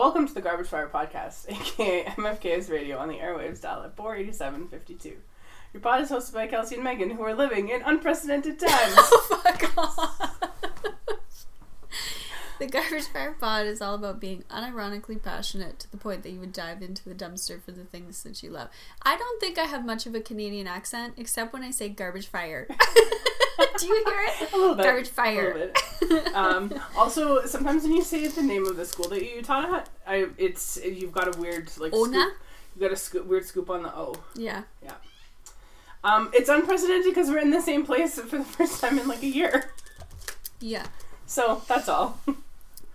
Welcome to the Garbage Fire Podcast, aka MFK's Radio on the airwaves dial at 48752. Your pod is hosted by Kelsey and Megan, who are living in unprecedented oh times. Oh fuck off. the Garbage Fire Pod is all about being unironically passionate to the point that you would dive into the dumpster for the things that you love. I don't think I have much of a Canadian accent, except when I say garbage fire. Do you hear it? A little bit. Garbage A fire. little bit. Um, also, sometimes when you say the name of the school that you taught at, I it's you've got a weird like Ona? scoop, you got a scoop, weird scoop on the O. Yeah. Um, it's unprecedented because we're in the same place for the first time in like a year. Yeah. So that's all.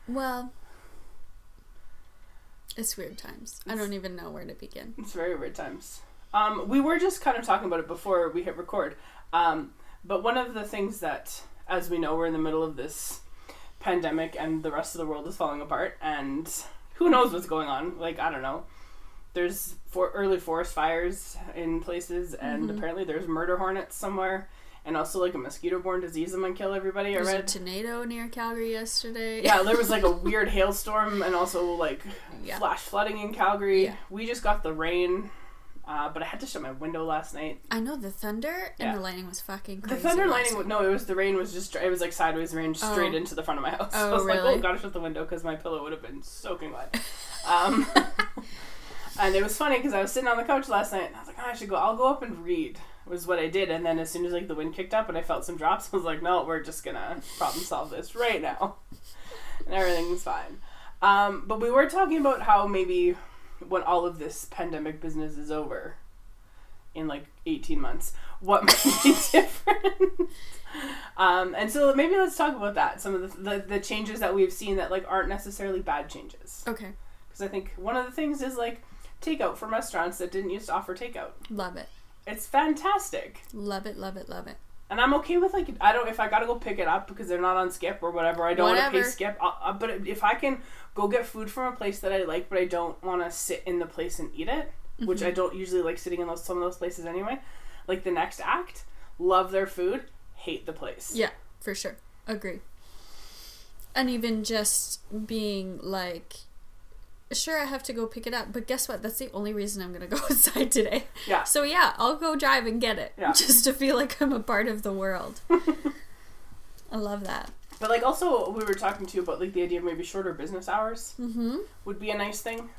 Well, it's weird times. I don't even know where to begin. It's very weird times. Um, we were just kind of talking about it before we hit record. Um, but one of the things that, as we know, we're in the middle of this pandemic and the rest of the world is falling apart, and who knows what's going on? Like, I don't know. There's for early forest fires in places, and Mhm. apparently there's murder hornets somewhere, and also like a mosquito borne disease that might kill everybody. I There was a tornado near Calgary yesterday. Yeah, there was like a weird hailstorm and also like Yeah. flash flooding in Calgary. Yeah. We just got the rain, uh, but I had to shut my window last night. I know the thunder and Yeah. the lightning was fucking crazy. The thunder last lightning, night. no, it was the rain was just it was like sideways rain straight Oh. into the front of my house. Oh, I was like, really? oh, gotta shut the window because my pillow would have been soaking wet. Um, and it was funny because I was sitting on the couch last night and I was like, oh, I should go. I'll go up and read. Was what I did, and then as soon as like the wind kicked up and I felt some drops, I was like, no, we're just gonna problem solve this right now, and everything's fine. Um, but we were talking about how maybe when all of this pandemic business is over, in like eighteen months, what might be different. Um, and so maybe let's talk about that. Some of the, the the changes that we've seen that like aren't necessarily bad changes. Okay. Because I think one of the things is like takeout from restaurants that didn't used to offer takeout. Love it. It's fantastic. Love it, love it, love it. And I'm okay with like I don't if I gotta go pick it up because they're not on Skip or whatever. I don't want to pay Skip. i uh, but if I can go get food from a place that I like, but I don't want to sit in the place and eat it, which Mm-hmm. I don't usually like sitting in those some of those places anyway. Like the next act, love their food, hate the place. Yeah, for sure. Agree. And even just being like, sure, I have to go pick it up, but guess what? That's the only reason I'm going to go outside today. Yeah. So, yeah, I'll go drive and get it. Yeah. Just to feel like I'm a part of the world. I love that. But like also we were talking to you about like the idea of maybe shorter business hours hmm would be a nice thing.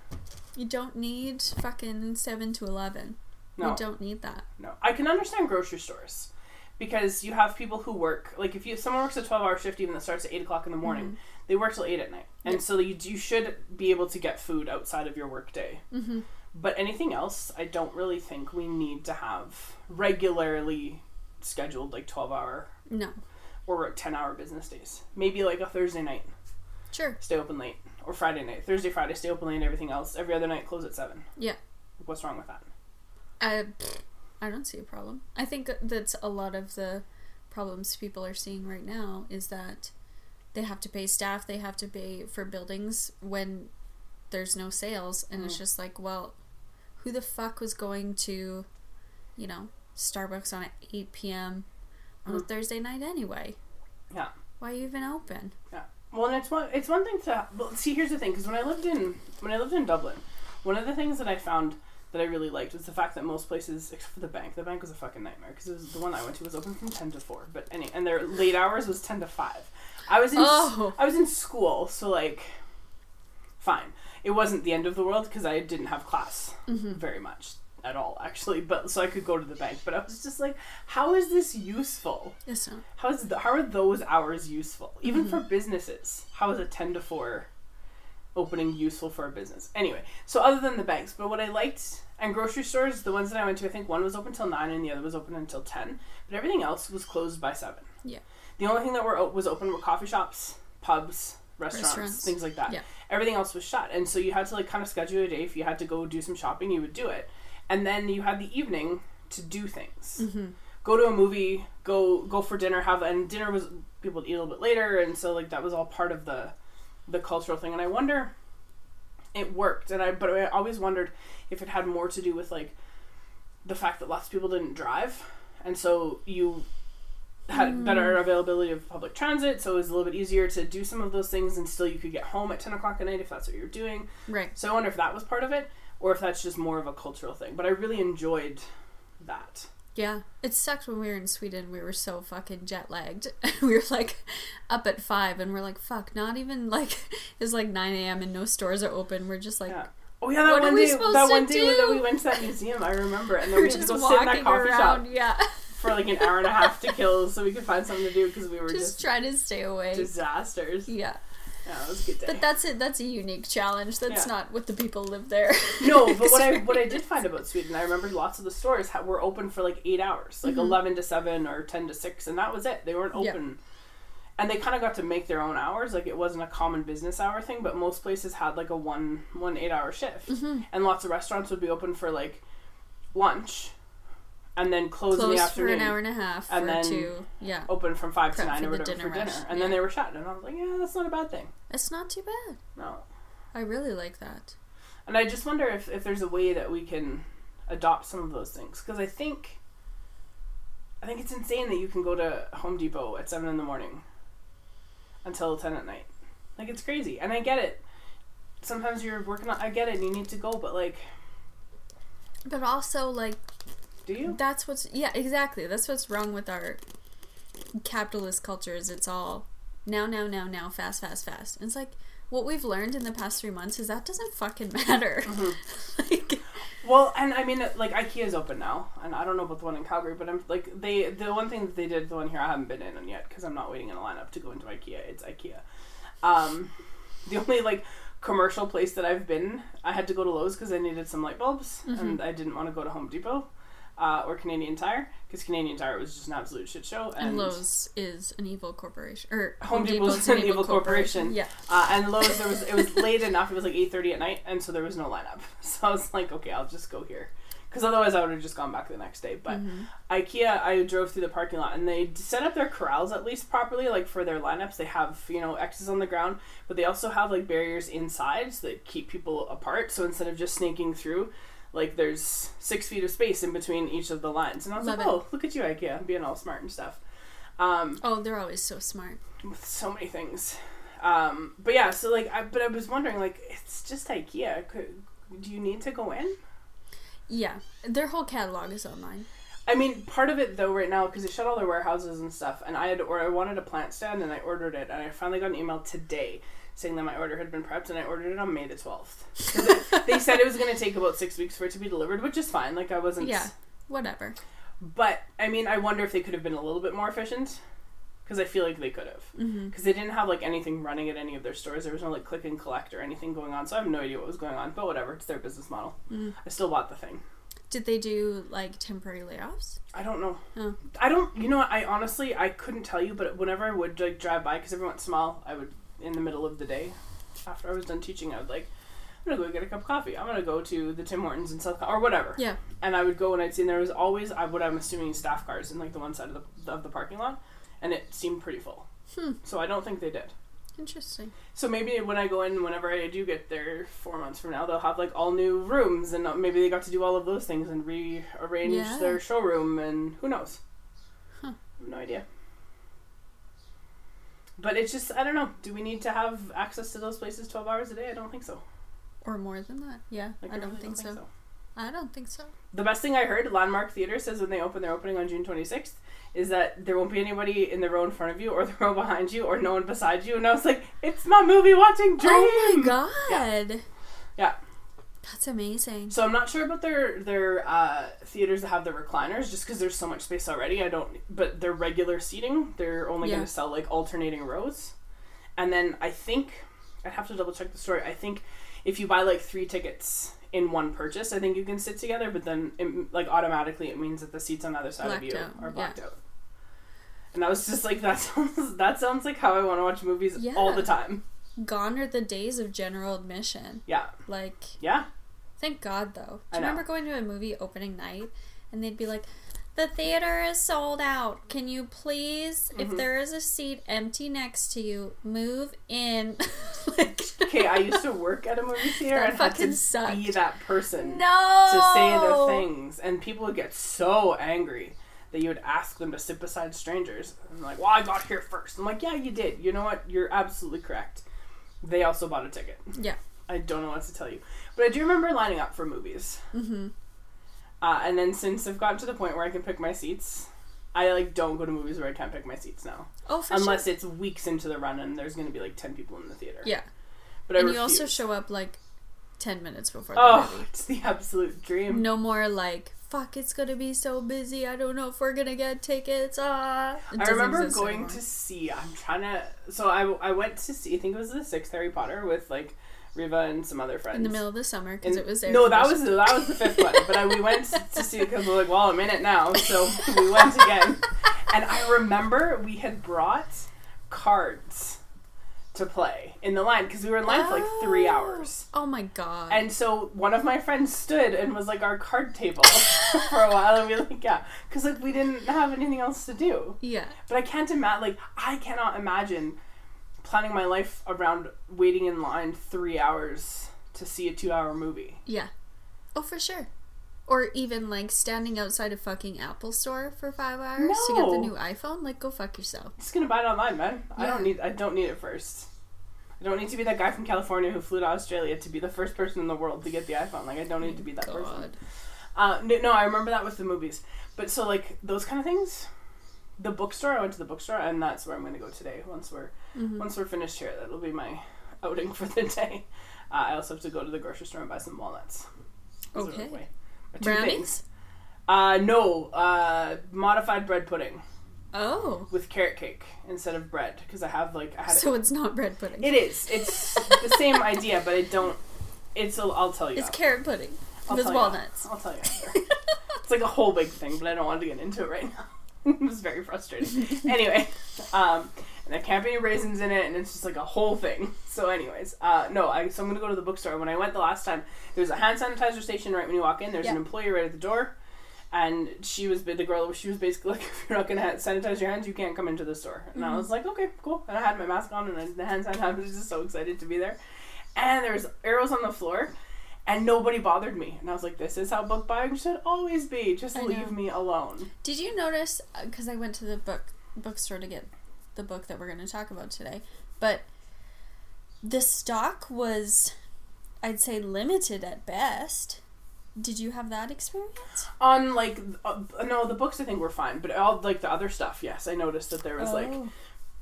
You don't need fucking 7 to 11. No. You don't need that. No, I can understand grocery stores because you have people who work like if you someone works a twelve hour shift even that starts at eight o'clock in the morning, they work till eight at night, and Yeah. so you you should be able to get food outside of your work day. hmm But anything else, I don't really think we need to have regularly scheduled like twelve hour No. or ten hour business days. Maybe like a Thursday night, Sure. stay open late, or Friday night, Thursday, Friday, stay open late, and everything else every other night close at seven. Yeah. What's wrong with that? I, I don't see a problem. I think that's a lot of the problems people are seeing right now is that they have to pay staff, they have to pay for buildings when there's no sales, and it's Mm. just like, well, who the fuck was going to, you know, Starbucks on 8 p.m. on a Mm. Thursday night anyway? Yeah. Why you even open? Yeah. Well, and it's one it's one thing to well, see. Here's the thing, because when I lived in when I lived in Dublin, one of the things that I found that I really liked was the fact that most places, except for the bank, the bank was a fucking nightmare because it was the one I went to was open from ten to four, but any and their late hours was ten to five. I was in Oh. I was in school, so like, fine. It wasn't the end of the world because I didn't have class Mm-hmm. very much at all actually, but so I could go to the bank. But I was just like, how is this useful? Not. How is the, how are those hours useful? Even Mhm. for businesses, how is a ten to four opening useful for a business? Anyway, so other than the banks, but what I liked and grocery stores, the ones that I went to, I think one was open till nine and the other was open until ten, but everything else was closed by seven. Yeah. The only thing that were was open were coffee shops, pubs, restaurants, Restaurants. things like that. Yeah. Everything else was shut, and so you had to like kind of schedule a day. If you had to go do some shopping, you would do it, and then you had the evening to do things Mm-hmm. go to a movie, go go for dinner, have and dinner was people would eat a little bit later, and so like that was all part of the the cultural thing. And I wonder, it worked, and I but I always wondered if it had more to do with like the fact that lots of people didn't drive, and so you had hmm. better availability of public transit, so it was a little bit easier to do some of those things, and still you could get home at ten o'clock at night if that's what you're doing. Right. So I wonder if that was part of it, or if that's just more of a cultural thing. But I really enjoyed that. Yeah. It sucked when we were in Sweden. We were so fucking jet lagged. we were like up at five and we're like, fuck, not even like it's like nine AM and no stores are open. We're just like Yeah. Oh yeah, that What are one we day. supposed That to one day that we went to that museum, I remember, and then we're we to just go sit in that walking coffee around. shop Yeah. for like an hour and a half to kill, so we could find something to do because we were just just, trying to stay away. disasters. yeah. Yeah, it was a good day. But that's it. That's a unique challenge. That's Yeah. not what the people live there. No, but what I what I did find about Sweden, I remember lots of the stores ha- were open for like eight hours, like eleven to seven or ten to six, and that was it. They weren't Mm-hmm. Open, and they kind of got to make their own hours. Like it wasn't a common business hour thing, but most places had like a one one eight hour shift, Mm-hmm. and lots of restaurants would be open for like lunch, and then close, in the Closed for an hour and a half And then- two. Yeah. Open from five Prep to nine for or whatever dinner for dinner, rush, and then they were shut. And I was like, yeah, that's not a bad thing. It's not too bad. No, I really like that. And I just wonder if, if there's a way that we can adopt some of those things because I think I think it's insane that you can go to Home Depot at seven in the morning until ten at night. Like it's crazy, and I get it. Sometimes you're working on. I get it. and You need to go, but like, But also like do you? that's what's yeah, exactly. That's what's wrong with our capitalist culture is it's all now, now, now, now, fast, fast, fast. And it's like what we've learned in the past three months is that doesn't fucking matter. like Well, and I mean, like IKEA's open now, and I don't know about the one in Calgary, but I'm like they the one thing that they did, the one here I haven't been in yet because I'm not waiting in a lineup to go into IKEA. It's IKEA. Um, the only like commercial place that I've been, I had to go to Lowe's because I needed some light bulbs, and I didn't want to go to Home Depot uh, or Canadian Tire because Canadian Tire was just an absolute shit show. And, and Lowe's is an evil corporation or Home Home, Depot's Depot's an evil corporation. Yeah. Uh, and Lowe's, there was it was late enough. It was like eight thirty at night, and so there was no lineup. So I was like, okay, I'll just go here, because otherwise I would have just gone back the next day. But IKEA, I drove through the parking lot, and they set up their corrals at least properly, like for their lineups. They have you know X's on the ground, but they also have like barriers inside so that keep people apart. So instead of just sneaking through. Like there's six feet of space in between each of the lines, and I was Love like, it. "Oh, look at you, IKEA, being all smart and stuff." Um, Oh, they're always so smart. with so many things. Um, but yeah, so like, I, but I was wondering, like, it's just IKEA. Could, do you need to go in? Yeah. Their whole catalog is online. I mean, part of it though, right now, because they shut all their warehouses and stuff, and I had, or I wanted a plant stand, and I ordered it, and I finally got an email today saying that my order had been prepped, and I ordered it on May the twelfth. they said it was going to take about six weeks for it to be delivered, which is fine. Like, I wasn't. Yeah. Whatever. But I mean, I wonder if they could have been a little bit more efficient. Because I feel like they could have. Mm-hmm. Because they didn't have like anything running at any of their stores. There was no like click and collect or anything going on. So I have no idea what was going on. But whatever, it's their business model. Mhm. I still bought the thing. Did they do like temporary layoffs? I don't know. Oh. I don't. You know what? I honestly I couldn't tell you. But whenever I would like drive by, because every once in a while I would in the middle of the day, after I was done teaching, I would like. I'm gonna go get a cup of coffee. I'm gonna go to the Tim Hortons in South or whatever. Yeah. And I would go and I'd see and there was always I what I'm assuming staff cars in like the one side of the of the parking lot, and it seemed pretty full. Hmm. So I don't think they did. Interesting. So maybe when I go in, whenever I do get there four months from now, they'll have like all new rooms, and uh, maybe they got to do all of those things and rearrange Yeah. their showroom, and who knows? Huh. I have no idea. But it's just I don't know. Do we need to have access to those places twelve hours a day? I don't think so. Or more than that. Yeah. Like, I don't really think, so. I don't think so. The best thing I heard, Landmark Theater says when they open, they're opening on June 26th, is that there won't be anybody in the row in front of you or the row behind you or no one beside you. And I was like, it's my movie watching dream. Oh my god. Yeah. That's amazing. So I'm not sure about their their uh, theaters that have the recliners, just because there's so much space already. I don't, but their regular seating, they're only Yeah. going to sell like alternating rows, and then I think I'd have to double check the story. I think if you buy like three tickets in one purchase, I think you can sit together, but then it, like automatically it means that the seats on the other side Blacked of you out, are yeah. out. And I was just like, that sounds that sounds like how I want to watch movies all the time. Gone are the days of general admission. Yeah, Like, yeah. Thank God though. Do I you remember going to a movie opening night and they'd be like, the theater is sold out. Can you please, if Mhm. there is a seat empty next to you, move in? like, Okay, I used to work at a movie theater and had to sucked. be that person. no! to say the things, and people would get so angry. that you would ask them to sit beside strangers. And they're like, well, I got here first. I'm like, yeah, you did. You know what? You're absolutely correct. They also bought a ticket. Yeah. I don't know what to tell you. But I do remember lining up for movies. Mm-hmm. Uh, and then since I've gotten to the point where I can pick my seats, I like don't go to movies where I can't pick my seats now. Oh, for Unless sure. it's weeks into the run and there's going to be like 10 people in the theater. Yeah. But I and you also show up like ten minutes before the Oh, movie. it's the absolute dream. No more like fuck. It's gonna be so busy. I don't know if we're gonna get tickets. Ah. It I remember going anymore. to see. I'm trying to. So I, I went to see. I think it was the sixth Harry Potter with like Riva and some other friends in the middle of the summer because it was there. No, that was that was the fifth one. But I, we went to see it because we're like, well, I'm in it now, so we went again. And I remember we had brought cards to play in the line because we were in line for like three oh. hours. Oh my god. And so one of my friends stood and was like our card table for a while, and we were like, yeah, because like we didn't have anything else to do. yeah. But I can't imagine, like, I cannot imagine planning my life around waiting in line three hours to see a two-hour movie. Yeah. Oh, for sure. Or even like standing outside a fucking Apple store for five hours to get the new iPhone. Like, go fuck yourself. Just gonna buy it online, man. I don't Yeah. need. I don't need it first. I don't need to be that guy from California who flew to Australia to be the first person in the world to get the iPhone. Like, I don't need to be that person. God. Uh, no, no, I remember that with the movies. But so like those kind of things. The bookstore. I went to the bookstore, and that's where I'm gonna go today. Once we're Mhm. once we're finished here, that'll be my outing for the day. Uh, I also have to go to the grocery store and buy some walnuts. Those Okay. my- my two Brownies? things. Uh, no, uh, modified bread pudding Oh. with carrot cake instead of bread because I have like I had So it's not bread pudding. it is it's the same idea, but I don't. It's a, I'll tell you. it's after. carrot pudding I'll with tell you walnuts. I'll tell you. After. it's like a whole big thing, but I don't want to get into it right now. it was very frustrating. anyway, um, and there can't be any raisins in it, and it's just like a whole thing. So, anyways, uh, no, I so I'm gonna go to the bookstore. When I went the last time, there's a hand sanitizer station right when you walk in. There's an employee right at the door. And she was the girl. She was basically like, "If you're not gonna sanitize your hands, you can't come into the store." And I Mhm. was like, "Okay, cool." And I had my mask on, and I, the hand sanitizer. I was just so excited to be there. And there was arrows on the floor, and nobody bothered me. And I was like, "This is how book buying should always be. Just I know. leave me alone." Did you notice? Because I went to the book bookstore to get the book that we're going to talk about today, but the stock was, I'd say, limited at best. Did you have that experience? On like, uh, no, the books I think were fine, but all like the other stuff, yes, I noticed that there was like Oh.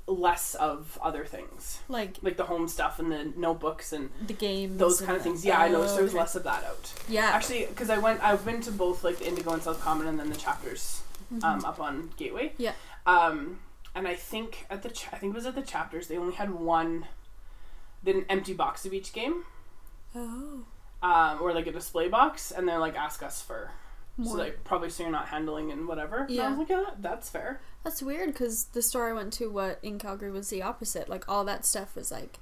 Less of other things, like like the home stuff and the notebooks and the games, those kind of things. Yeah, I noticed Oh, there was okay. less of that out. Yeah, Actually, because I went, I've been to both like the Indigo and South Common, and then the chapters Mhm. um, up on Gateway. Yeah. Um, and I think at the ch- I think it was at the chapters they only had one, did an empty box of each game, oh, um, or like a display box, and they're like ask us for. So like probably so you're not handling and whatever. And I Yeah. was like, yeah, that's fair. that's weird. Because the store I went to, what in Calgary was the opposite. Like all that stuff was like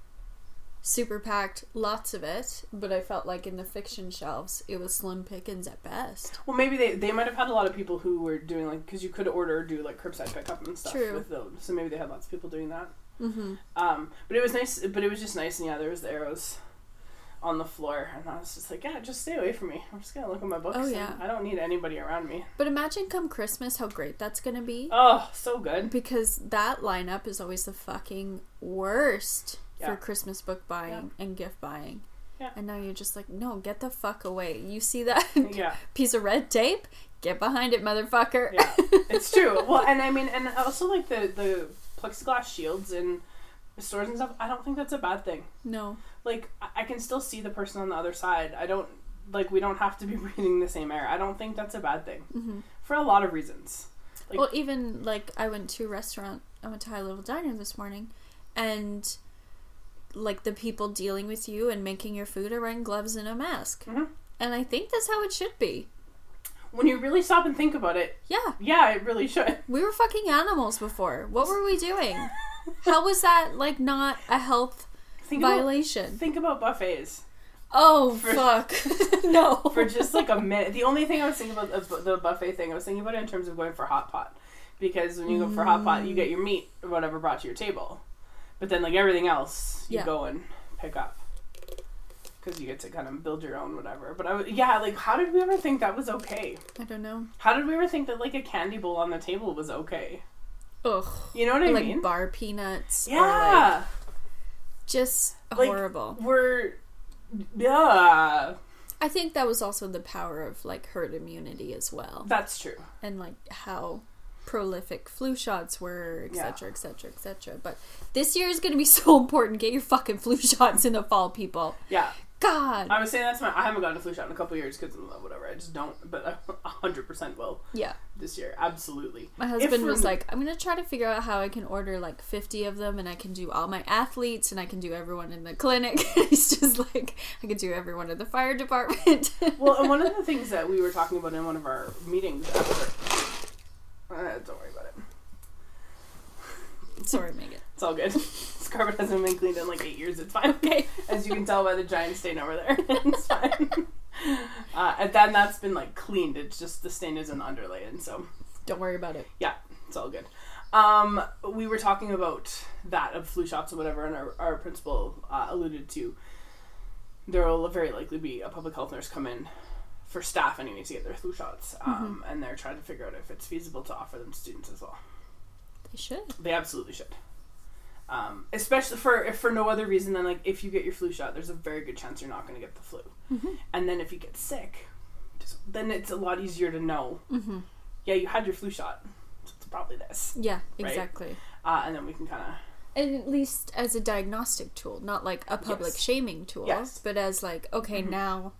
super packed, lots of it. But I felt like in the fiction shelves, it was slim pickings at best. Well, maybe they they might have had a lot of people who were doing like because you could order or do like curbside pickup and stuff True. with those. So maybe they had lots of people doing that. Mm-hmm. Um, but it was nice. But it was just nice, and yeah, there was the arrows on the floor, and I was just like, yeah, just stay away from me. I'm just gonna look at my books. Oh, yeah. I don't need anybody around me. But imagine come Christmas how great that's gonna be. Oh, so good. Because that lineup is always the fucking worst Yeah. for Christmas book buying and gift buying. Yeah. And now you're just like, no, get the fuck away. You see that Yeah, piece of red tape? Get behind it, motherfucker. yeah, it's true. Well, and I mean, and also like the the plexiglass shields in stores and stuff. I don't think that's a bad thing. no. Like I- I can still see the person on the other side. I don't like we don't have to be breathing the same air. I don't think that's a bad thing hmm for a lot of reasons. Like- well, even like I went to a restaurant. I went to High Level Diner this morning, and like the people dealing with you and making your food are wearing gloves and a mask. Mhm. And I think that's how it should be. When you really stop and think about it, Yeah, yeah, it really should. we were fucking animals before. What were we doing? How was that like not a health Think about, violation? think about buffets. Oh For- fuck! no. for just like a minute. The only thing I was thinking about the, the buffet thing, I was thinking about it in terms of going for hot pot, because when you go for hot pot, you get your meat or whatever brought to your table, but then like everything else, you Yeah. go and pick up. because you get to kind of build your own whatever. But I was, yeah, like how did we ever think that was okay? I don't know. How did we ever think that like a candy bowl on the table was okay? Ugh. You know what I like mean? Like bar peanuts. Or like Yeah, just Like- horrible. we're yeah, I think that was also the power of like herd immunity as well. that's true. and like how prolific flu shots were, etc., etc., etc. But this year is going to be so important. Get your fucking flu shots in the fall, people. Yeah, God. I was saying that's my. I haven't gotten a flu shot in a couple years because whatever. I just don't. But a hundred percent will yeah. this year. Absolutely. My husband was me- like, I'm going to try to figure out how I can order like 50 of them and I can do all my athletes and I can do everyone in the clinic. He's just like, I can do everyone in the fire department. Well, and one of the things that we were talking about in one of our meetings after. Uh, don't worry about it. Sorry, Megan. It's all good. This carpet hasn't been cleaned in like eight years. It's fine. Okay. As you can tell by the giant stain over there, it's fine. Uh, and then that's been like cleaned. It's just the stain is in the underlay, and so Don't worry about it. yeah, it's all good. Um, we were talking about that of flu shots or whatever, and our, our principal uh, alluded to there will very likely be a public health nurse come in for staff anyway to get their flu shots, um, and they're trying to figure out if it's feasible to offer them to students as well. They should. They absolutely should. Um, especially for if for no other reason than like if you get your flu shot, there's a very good chance you're not going to get the flu. Mhm. And then if you get sick, just, then it's a lot easier to know. Mm-hmm. Yeah, you had your flu shot. So it's probably this. Yeah, Right? exactly. Uh, and then we can kind of And at least as a diagnostic tool, not like a public Yes. shaming tool, Yes. but as like, okay, Mhm. now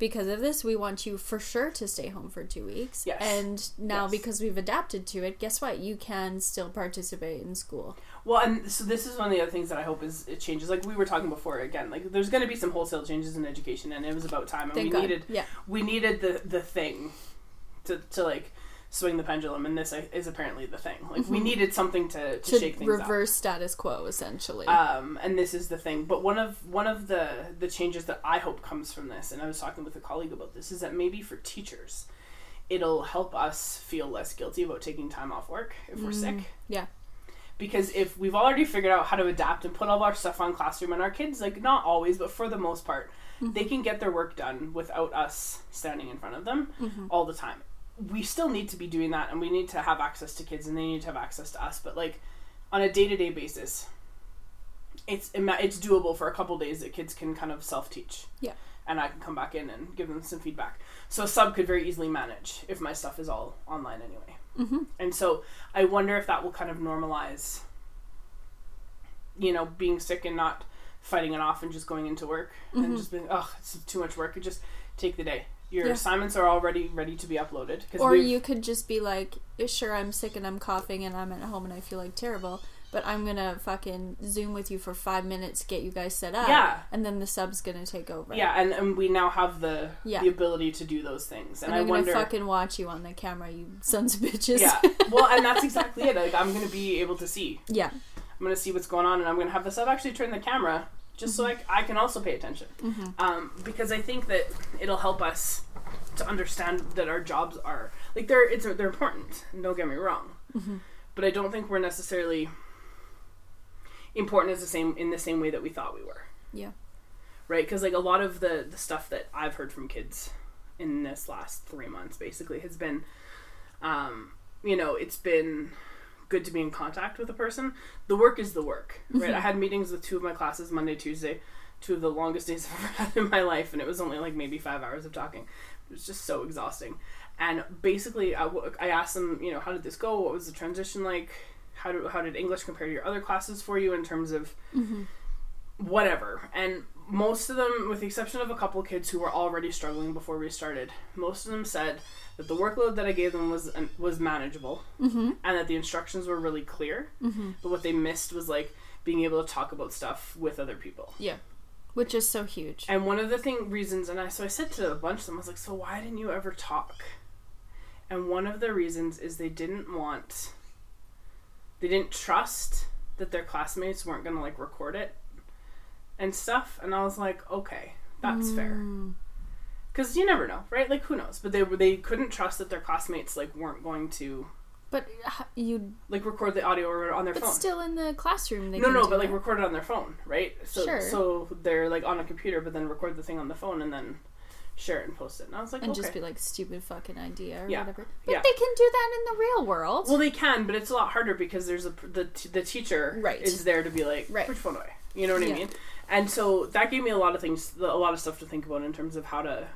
because of this, we want you for sure to stay home for two weeks. Yes. And now Yes. because we've adapted to it, guess what? You can still participate in school. well, and so this is one of the other things that I hope is it changes. Like we were talking before, again, like there's going to be some wholesale changes in education, and it was about time. And Thank we God. needed yeah. we needed the the thing to to like swing the pendulum, and this is apparently the thing. Like we Mhm. needed something to, to, To shake things up. reverse status quo, essentially. um, and this is the thing. But one of one of the the changes that I hope comes from this, and I was talking with a colleague about this, is that maybe for teachers, it'll help us feel less guilty about taking time off work if we're Mm, sick. yeah. Because if we've already figured out how to adapt and put all our stuff on classroom, and our kids, like not always, but for the most part, Mhm. they can get their work done without us standing in front of them Mhm. all the time. We still need to be doing that, and we need to have access to kids, and they need to have access to us. But like on a day to day basis, it's it's doable for a couple days that kids can kind of self teach. Yeah. And I can come back in and give them some feedback. So a sub could very easily manage if my stuff is all online anyway. Mhm. And so I wonder if that will kind of normalize, you know, being sick and not fighting it off and just going into work Mhm. and just being, oh, it's too much work. You just take the day. Your Yeah. assignments are already ready to be uploaded. Or we've- you could just be like, "Yeah, sure, I'm sick and I'm coughing and I'm at home and I feel like terrible, but I'm gonna fucking Zoom with you for five minutes, get you guys set up, Yeah. and then the sub's gonna take over. Yeah, and, and we now have the Yeah. the ability to do those things. And, and, I I'm wonder gonna fucking watch you on the camera, you sons of bitches. Yeah. Well, and that's exactly it. Like I'm gonna be able to see. yeah. I'm gonna see what's going on and I'm gonna have the sub actually turn the camera just so I, I can also pay attention. Mhm. Um, because I think that it'll help us to understand that our jobs are like they're it's they're important. Don't get me wrong, Mhm. but I don't think we're necessarily important as the same in the same way that we thought we were. Yeah. Right, because like a lot of the the stuff that I've heard from kids in this last three months basically has been, um, you know, it's been good to be in contact with a person. The work is the work, right? Mhm. I had meetings with two of my classes Monday, Tuesday, two of the longest days I've ever had in my life, and it was only like maybe five hours of talking. It was just so exhausting. And basically, I, w- I asked them, you know, how did this go? What was the transition like? How, do, how did English compare to your other classes for you in terms of Mhm. whatever? And most of them, with the exception of a couple kids who were already struggling before we started, most of them said that the workload that I gave them was was manageable Mhm. and that the instructions were really clear. Mhm. But what they missed was like being able to talk about stuff with other people. Yeah, which is so huge. And one of the thing reasons, and I so I said to a bunch of them, I was like, so why didn't you ever talk? And one of the reasons is they didn't want, they didn't trust that their classmates weren't gonna like record it and stuff. And I was like, okay, that's fair, Mm. because you never know, right? Like who knows? But they were they couldn't trust that their classmates like weren't going to But you, like record the audio or on their but phone. still in the classroom. They no, no, but like record it on their phone, right? So, Sure. so they're like on a computer, but then record the thing on the phone and then share it and post it. And I was like, and okay. just be like stupid fucking idea or Yeah. whatever. But Yeah. they can do that in the real world. well, they can, but it's a lot harder because there's a the the teacher Right. is there to be like, Right. put your phone away. You know what I mean? And so that gave me a lot of things, a lot of stuff to think about in terms of how to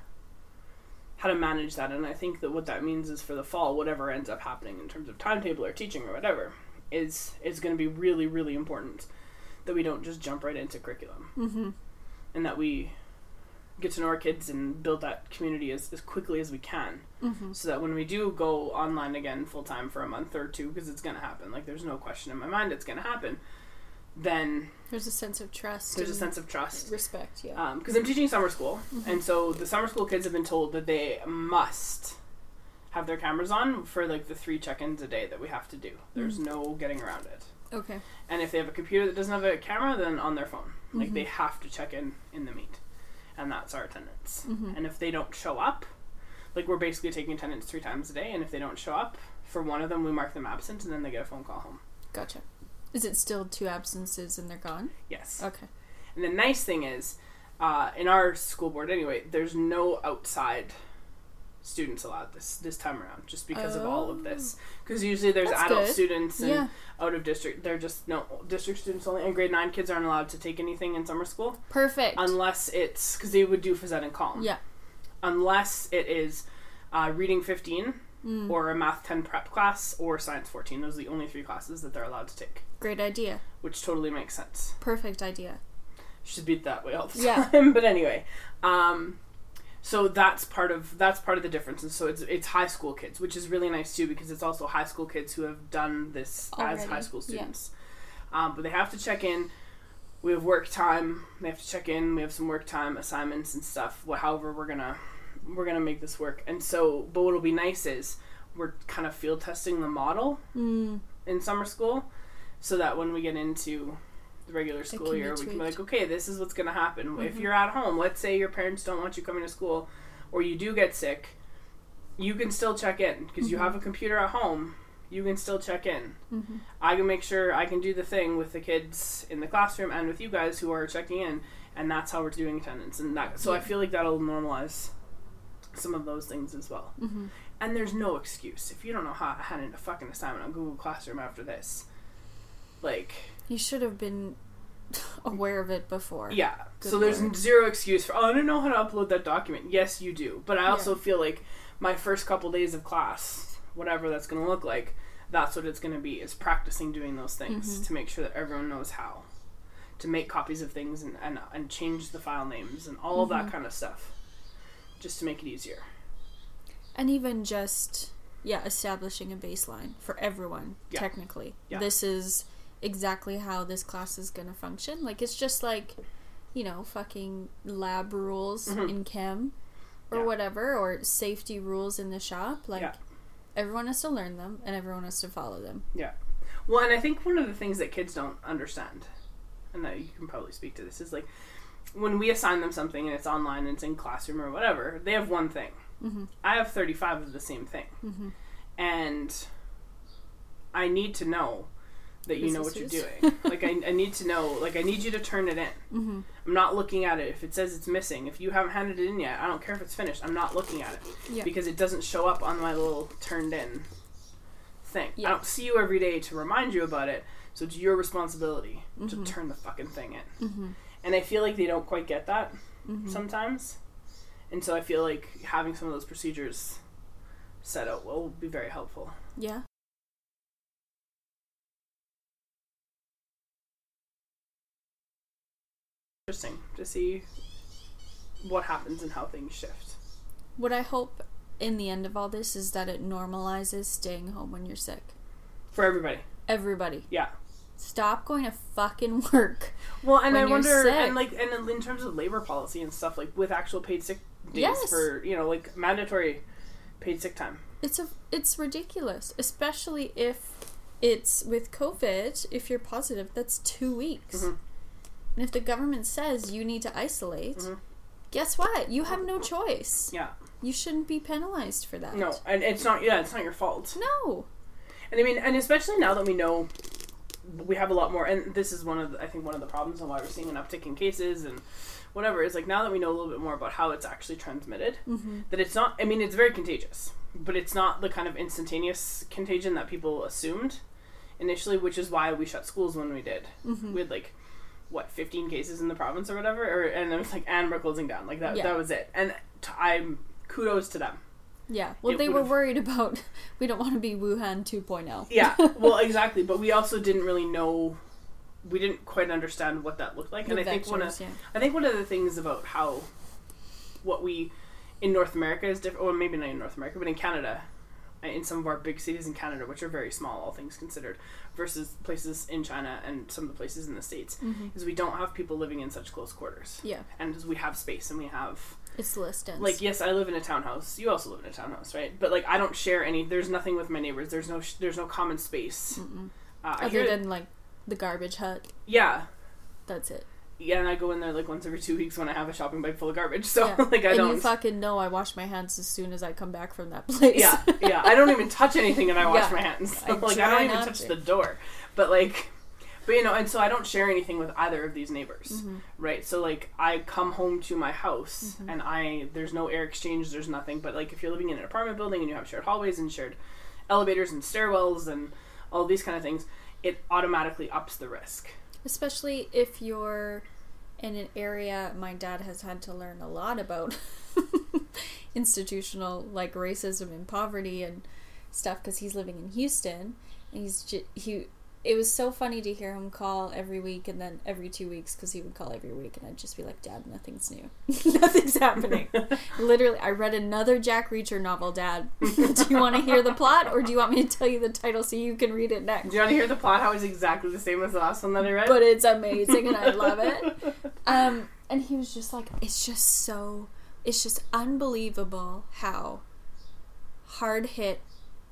how to manage that. And I think that what that means is for the fall, whatever ends up happening in terms of timetable or teaching or whatever, is is going to be really really important that we don't just jump right into curriculum mm-hmm. and that we get to know our kids and build that community as, as quickly as we can Mm-hmm. so that when we do go online again full time for a month or two because it's going to happen like there's no question in my mind it's going to happen then There's a sense of trust. there's a sense of trust respect. Yeah. because i'm teaching summer school Mhm. and so the summer school kids have been told that they must have their cameras on for like the three check-ins a day that we have to do there's Mm. no getting around it okay. and if they have a computer that doesn't have a camera then on their phone like Mhm. they have to check in in the meet and that's our attendance Mhm. and if they don't show up like we're basically taking attendance three times a day and if they don't show up for one of them we mark them absent and then they get a phone call home Gotcha. Is it still two absences and they're gone? yes Okay. and the nice thing is uh, in our school board anyway there's no outside students allowed this this time around just because of all of this because usually there's That's adult good. students and Yeah. out of district they're just no district students only and grade 9 kids aren't allowed to take anything in summer school Perfect. unless it's because they would do phys ed and calm yeah. unless it is uh, reading 15 Mm. or a math 10 prep class or science 14 those are the only three classes that they're allowed to take Great idea. which totally makes sense. Perfect idea. should be that way all the Yeah. time. But anyway um, so that's part of that's part of the difference. And so it's it's high school kids which is really nice too because it's also high school kids who have done this as high school yeah. students. Um, but they have to check in. We have work time. They have to check in. We have some work time assignments and stuff. Wh- however we're gonna we're gonna make this work. And so but what'll be nice is we're kind of field testing the model Mm. in summer school so that when we get into the regular school year we can be like okay this is what's going to happen. If Mhm. you're at home let's say your parents don't want you coming to school or you do get sick you can still check in because you Mhm. have a computer at home you can still check in. Hmm i can make sure i can do the thing with the kids in the classroom and with you guys who are checking in and that's how we're doing attendance and that so i feel like that'll normalize some of those things as well. Hmm and there's no excuse. If you don't know how to hand in a fucking assignment on Google Classroom after this. Like, You should have been aware of it before. yeah. Good so there's zero excuse for oh I don't know how to upload that document. Yes, you do, but I also Yeah. feel like my first couple days of class, whatever that's going to look like, that's what it's going to be is practicing doing those things Mhm. to make sure that everyone knows how to make copies of things and and, and change the file names and all of that Mhm. kind of stuff, just to make it easier. And even just yeah, establishing a baseline for everyone. Yeah. Technically, Yeah. this is exactly how this class is going to function. Like it's just like you know, fucking lab rules Mhm. in chem or Yeah. whatever, or safety rules in the shop. Like Yeah. everyone has to learn them and everyone has to follow them. Yeah. Well, and I think one of the things that kids don't understand, and that you can probably speak to this, is like when we assign them something and it's online and it's in classroom or whatever, they have one thing. Mm-hmm. I have 35 of the same thing. Mm-hmm. And I need to know that you know what you're doing. like, I, I need to know, like, I need you to turn it in. Mm-hmm. I'm not looking at it. If it says it's missing, if you haven't handed it in yet, I don't care if it's finished. I'm not looking at it. Yeah. Because it doesn't show up on my little turned in thing. Yeah. I don't see you every day to remind you about it, so it's your responsibility Mhm. to turn the fucking thing in. Mm-hmm. And I feel like they don't quite get that Mm-hmm. sometimes. And so I feel like having some of those procedures set out will be very helpful. Yeah. Interesting to see what happens and how things shift. What I hope in the end of all this is that it normalizes staying home when you're sick. For everybody. Everybody. Yeah. Stop going to fucking work. Well, and I wonder, sick. and like, and in terms of labor policy and stuff, like with actual paid sick days Yes. for you know, like mandatory paid sick time. It's a it's ridiculous, especially if it's with COVID. If you're positive, that's two weeks. Mhm. And if the government says you need to isolate, Mhm. guess what? You have no choice. Yeah. You shouldn't be penalized for that. No, and it's not. Yeah, it's not your fault. No. And I mean, and especially now that we know we have a lot more, and this is one of the, I think one of the problems and why we're seeing an uptick in cases and whatever is like now that we know a little bit more about how it's actually transmitted, Mm-hmm. that it's not. I mean, it's very contagious, but it's not the kind of instantaneous contagion that people assumed initially, which is why we shut schools when we did. Mm-hmm. We had like what 15 cases in the province or whatever, or and it was like and we're closing down like that. Yeah. That was it, and t- I'm kudos to them. Yeah. Well, It they were would've- worried about. We don't want to be Wuhan oh. 2.0. Yeah, well, exactly. But we also didn't really know. We didn't quite understand what that looked like, and The I think one of yeah. I think one of the things about how what we in North America is different, or maybe not in North America, but in Canada, in some of our big cities in Canada, which are very small, all things considered, versus places in China and some of the places in the states, Mm-hmm. is we don't have people living in such close quarters, Yeah. and we have space and we have It's less dense. like yes, I live in a townhouse. You also live in a townhouse, right? But like I don't share any. There's nothing with my neighbors. There's no sh- there's no common space. Uh, Other than like the garbage hut. yeah, That's it. Yeah, and I go in there like once every two weeks when I have a shopping bag full of garbage. So Yeah. like I and don't. you fucking know I wash my hands as soon as I come back from that place. yeah, yeah. I don't even touch anything and I wash Yeah. my hands. I like I don't even touch to. the door. But like but you know, and so I don't share anything with either of these neighbors. Mm-hmm. Right? So like I come home to my house Mhm. and I there's no air exchange, there's nothing. But like if you're living in an apartment building and you have shared hallways and shared elevators and stairwells and all these kind of things, it automatically ups the risk. Especially if you're in an area my dad has had to learn a lot about. Institutional like racism and poverty and stuff because he's living in Houston and he's ju- he it was so funny to hear him call every week and then every two weeks because he would call every week and I'd just be like dad nothing's new nothing's happening literally I read another Jack Reacher novel dad do you want to hear the plot or do you want me to tell you the title so you can read it next Do you want to hear the plot? How it's exactly the same as the last one that I read? but it's amazing and I love it. Um, and he was just like, it's just so, it's just unbelievable how hard hit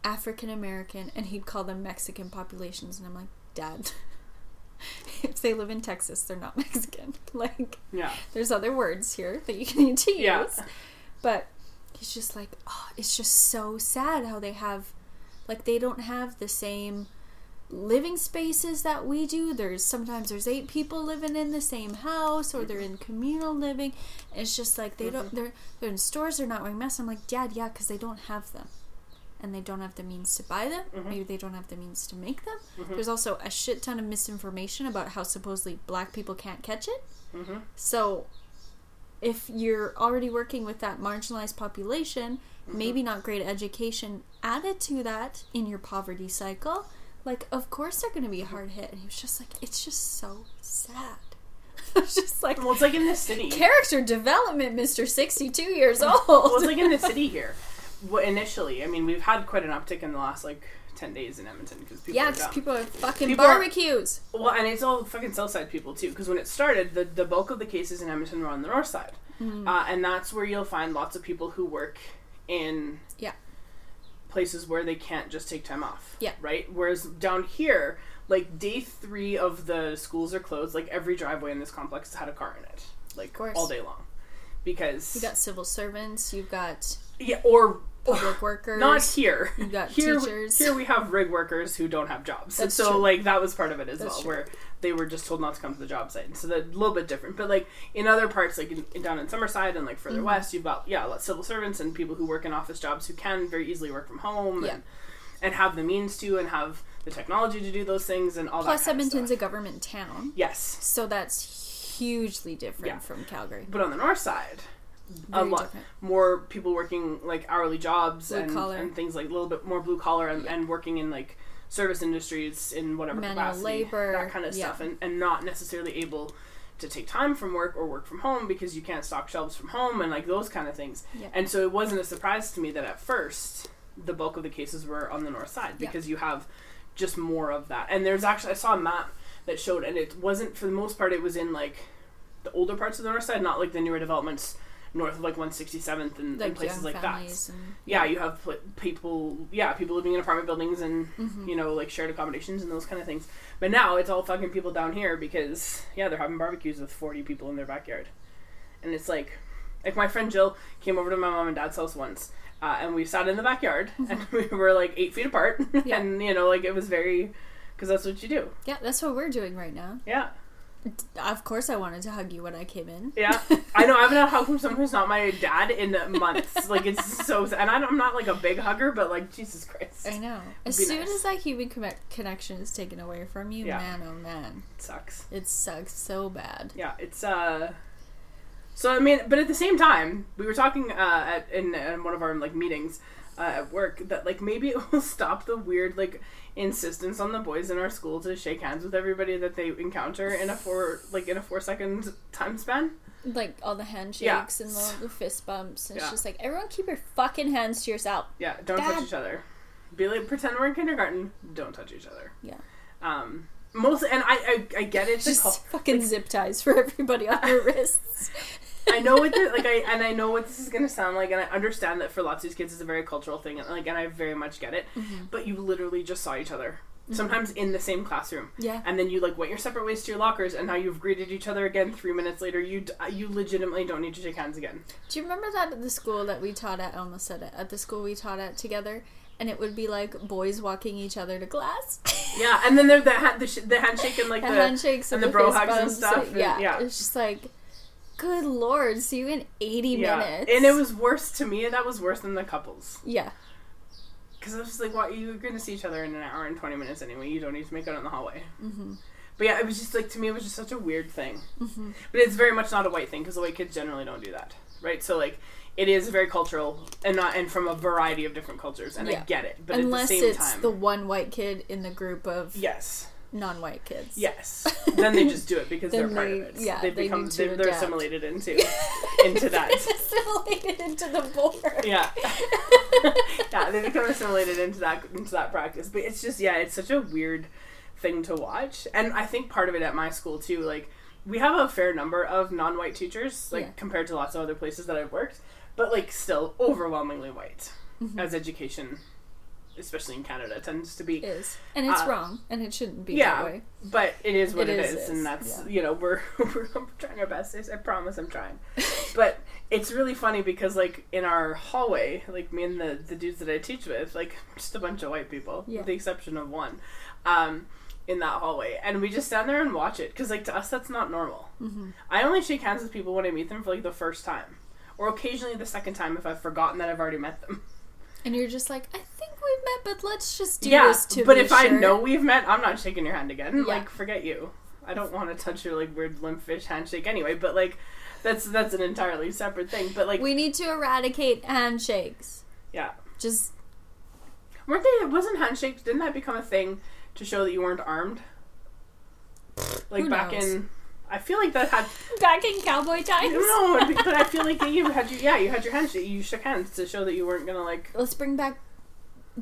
African American, and he'd call them Mexican populations, and I'm like, Dad, if they live in Texas, they're not Mexican. Like, yeah. there's other words here that you can need to use. Yeah. But he's just like, oh, it's just so sad how they have, like, they don't have the same living spaces that we do. There's sometimes there's eight people living in the same house, or they're in communal living. It's just like they mm-hmm. don't. They're they're in stores. They're not wearing masks. I'm like, Dad, yeah, because they don't have them. And they don't have the means to buy them. Mhm. Maybe they don't have the means to make them. Mhm. There's also a shit ton of misinformation about how supposedly black people can't catch it. hmm So, if you're already working with that marginalized population, Mm-hmm. maybe not great education added to that in your poverty cycle, like, of course they're going to be hard hit. And he was just like, it's just so sad. it's just like, Well, it's like in the city. character development, Mr. 62 years old. well, it's like in the city here. Well, initially, I mean, we've had quite an uptick in the last like ten days in Edmonton because people yeah, are because people are fucking People are- barbecues. Well, and it's all fucking Southside people too. Because when it started, the the bulk of the cases in Edmonton were on the North Side, Mm. uh, and that's where you'll find lots of people who work in Yeah. places where they can't just take time off. Yeah. Right. Whereas down here, like day three of the schools are closed. Like every driveway in this complex had a car in it, like all day long, because You got civil servants, you've got yeah, or public workers. not here. You got here, teachers. Here we have rig workers who don't have jobs. That's so true. like that was part of it as That's well, true. where they were just told not to come to the job site. So that's a little bit different. But like in other parts, like in, in- down in Summerside and like further Mhm. west, you've got yeah, civil servants and people who work in office jobs who can very easily work from home Yeah. and and have the means to and have the technology to do those things and all Plus, that. Of Edmonton's a government town. yes, So that's hugely different Yeah. from Calgary. but on the north side. A lot different. more people working like hourly jobs Blue and, collar. and things like a little bit more blue collar and, and working in like service industries in whatever Manual capacity, labor, that kind of yeah. stuff, and, and not necessarily able to take time from work or work from home because you can't stock shelves from home and like those kind of things. Yeah. And so it wasn't a surprise to me that at first the bulk of the cases were on the north side Yeah. because you have just more of that. And there's actually I saw a map that showed, and it wasn't for the most part. It was in like the older parts of the north side, not like the newer developments north of like 167th and, and places like that and yeah, you have pl- people, yeah, people living in apartment buildings and Mhm. you know like shared accommodations and those kind of things. But now it's all fucking people down here because yeah, they're having barbecues with forty people in their backyard, and it's like, like my friend Jill came over to my mom and dad's house once, uh, and we sat in the backyard, and we were like eight feet apart, Yeah. and you know, like it was very, because that's what you do. Yeah, that's what we're doing right now. Yeah, Of course, I wanted to hug you when I came in. yeah. I know. I haven't had a hug from someone who's not my dad in months. like it's so, and I'm not like a big hugger, but like Jesus Christ, I know. As soon nice. as that human con- connection is taken away from you, Yeah. man, oh man, it sucks. it sucks so bad. Yeah, it's uh. So I mean, but at the same time, we were talking uh, at in, in one of our like meetings uh, at work that like maybe it will stop the weird like insistence on the boys in our school to shake hands with everybody that they encounter in a four like in a four second time span. Like all the handshakes Yeah. and the, the fist bumps. And Yeah. It's just like everyone keep your fucking hands to yourself. Yeah, don't Dad. touch each other. Be like pretend we're in kindergarten. Don't touch each other. Yeah. Um, most and I I, I get it. Just fucking zip ties for everybody on your wrists. I know what the, like I and I know what this is gonna sound like, and I understand that for lots of these kids it's a very cultural thing, and like and I very much get it. Mm-hmm. But you literally just saw each other sometimes in the same classroom, Yeah. and then you like went your separate ways to your lockers, and now you've greeted each other again three minutes later. You d- you legitimately don't need to shake hands again. Do you remember that at the school that we taught at? I almost said it. At the school we taught at together, and it would be like boys walking each other to class. Yeah, and then there's the ha- the, sh- the handshake and like the the handshakes and and, the the, bro hugs and stuff, and- yeah, yeah. it's just like, good lord, see you in eighty yeah, minutes. and it was worse to me. That was worse than the couples. yeah, Because I was just like, what? You're going to see each other in an hour and 20 minutes anyway. You don't need to make out in the hallway. hmm But yeah, it was just like, to me, it was just such a weird thing. hmm But it's very much not a white thing because the white kids generally don't do that. Right? So, like, it is very cultural and not and from a variety of different cultures. And I get it. But unless at the same it's time. the one white kid in the group of yes. Non-white kids. Yes. then they just do it because they're Then part they- of it. yeah, they they become they're, they're assimilated into into that. assimilated into the board. Yeah. yeah, they become assimilated into that into that practice. But it's just yeah, it's such a weird thing to watch. And I think part of it at my school too, like we have a fair number of non-white teachers, like Yeah. compared to lots of other places that I've worked, but like still overwhelmingly white Mm-hmm. as education, especially in Canada, tends to be. Is and it's Uh, wrong, and it shouldn't be yeah. that way. But it is what It it is, is, and that's yeah. you know we're we're trying our best. I promise I'm trying. but it's really funny because like in our hallway, like me and the the dudes that I teach with, like just a bunch of white people, Yeah. with the exception of one, um, in that hallway, and we just stand there and watch it because like to us that's not normal. hmm I only shake hands with people when I meet them for like the first time, or occasionally the second time if I've forgotten that I've already met them. And you're just like, I think we've met, but let's just do yeah, this to but if I know we've met, I'm not shaking your hand again. Yeah. Like, forget you. I don't want to touch your like weird limp fish handshake anyway. But like, that's that's an entirely separate thing. But like, we need to eradicate handshakes. yeah, Just weren't they? Wasn't handshakes? Didn't that become a thing to show that you weren't armed? Like back knows? in, I feel like that had back in cowboy times. no, but I feel like you had you yeah you had your hands. You shook hands to show that you weren't gonna like. Let's bring back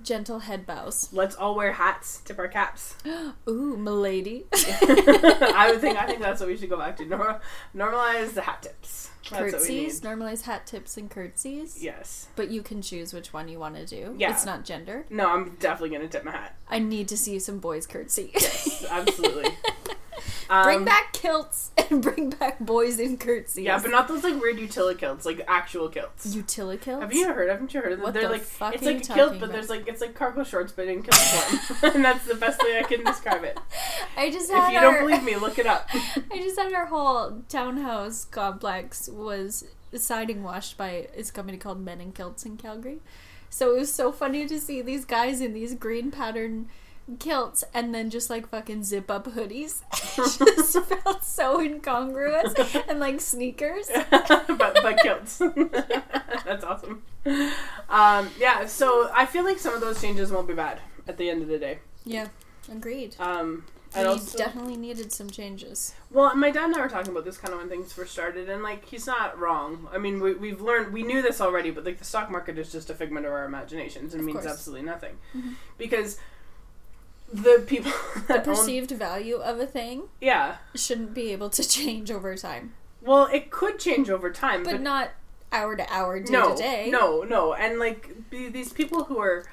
gentle head bows. Let's all wear hats, tip our caps. Ooh, milady. I would think I think that's what we should go back to. Normal, normalize the hat tips. That's curtsies. Normalize hat tips and curtsies. Yes. But you can choose which one you want to do. Yeah. It's not gender. No, I'm definitely gonna tip my hat. I need to see some boys curtsy. yes, Absolutely. Um, bring back kilts and bring back boys in curtsies. Yeah, but not those like weird utility kilts, like actual kilts. utility kilts. Have you heard? Haven't you heard of them? What They're the like fuck it's like a kilt, talking but about? there's like it's like cargo shorts, but in kilt form, and that's the best way I can describe it. I just had If you our, don't believe me, look it up. I just had our whole townhouse complex was siding washed by this company called Men in Kilts in Calgary. So it was so funny to see these guys in these green pattern kilts and then just like fucking zip up hoodies. it just felt so incongruous and like sneakers. but but kilts. That's awesome. Um, yeah, so I feel like some of those changes won't be bad at the end of the day. Yeah, agreed. Um, and also, definitely needed some changes. well, my dad and I were talking about this kind of when things first started, and like he's not wrong. I mean, we, we've learned, we knew this already, but like the stock market is just a figment of our imaginations and Of means course. absolutely nothing Mhm. because the people The that own, perceived value of a thing yeah, shouldn't be able to change over time, well, it could change over time, but but not hour to hour, day no, to day. no, no, and like be- these people who are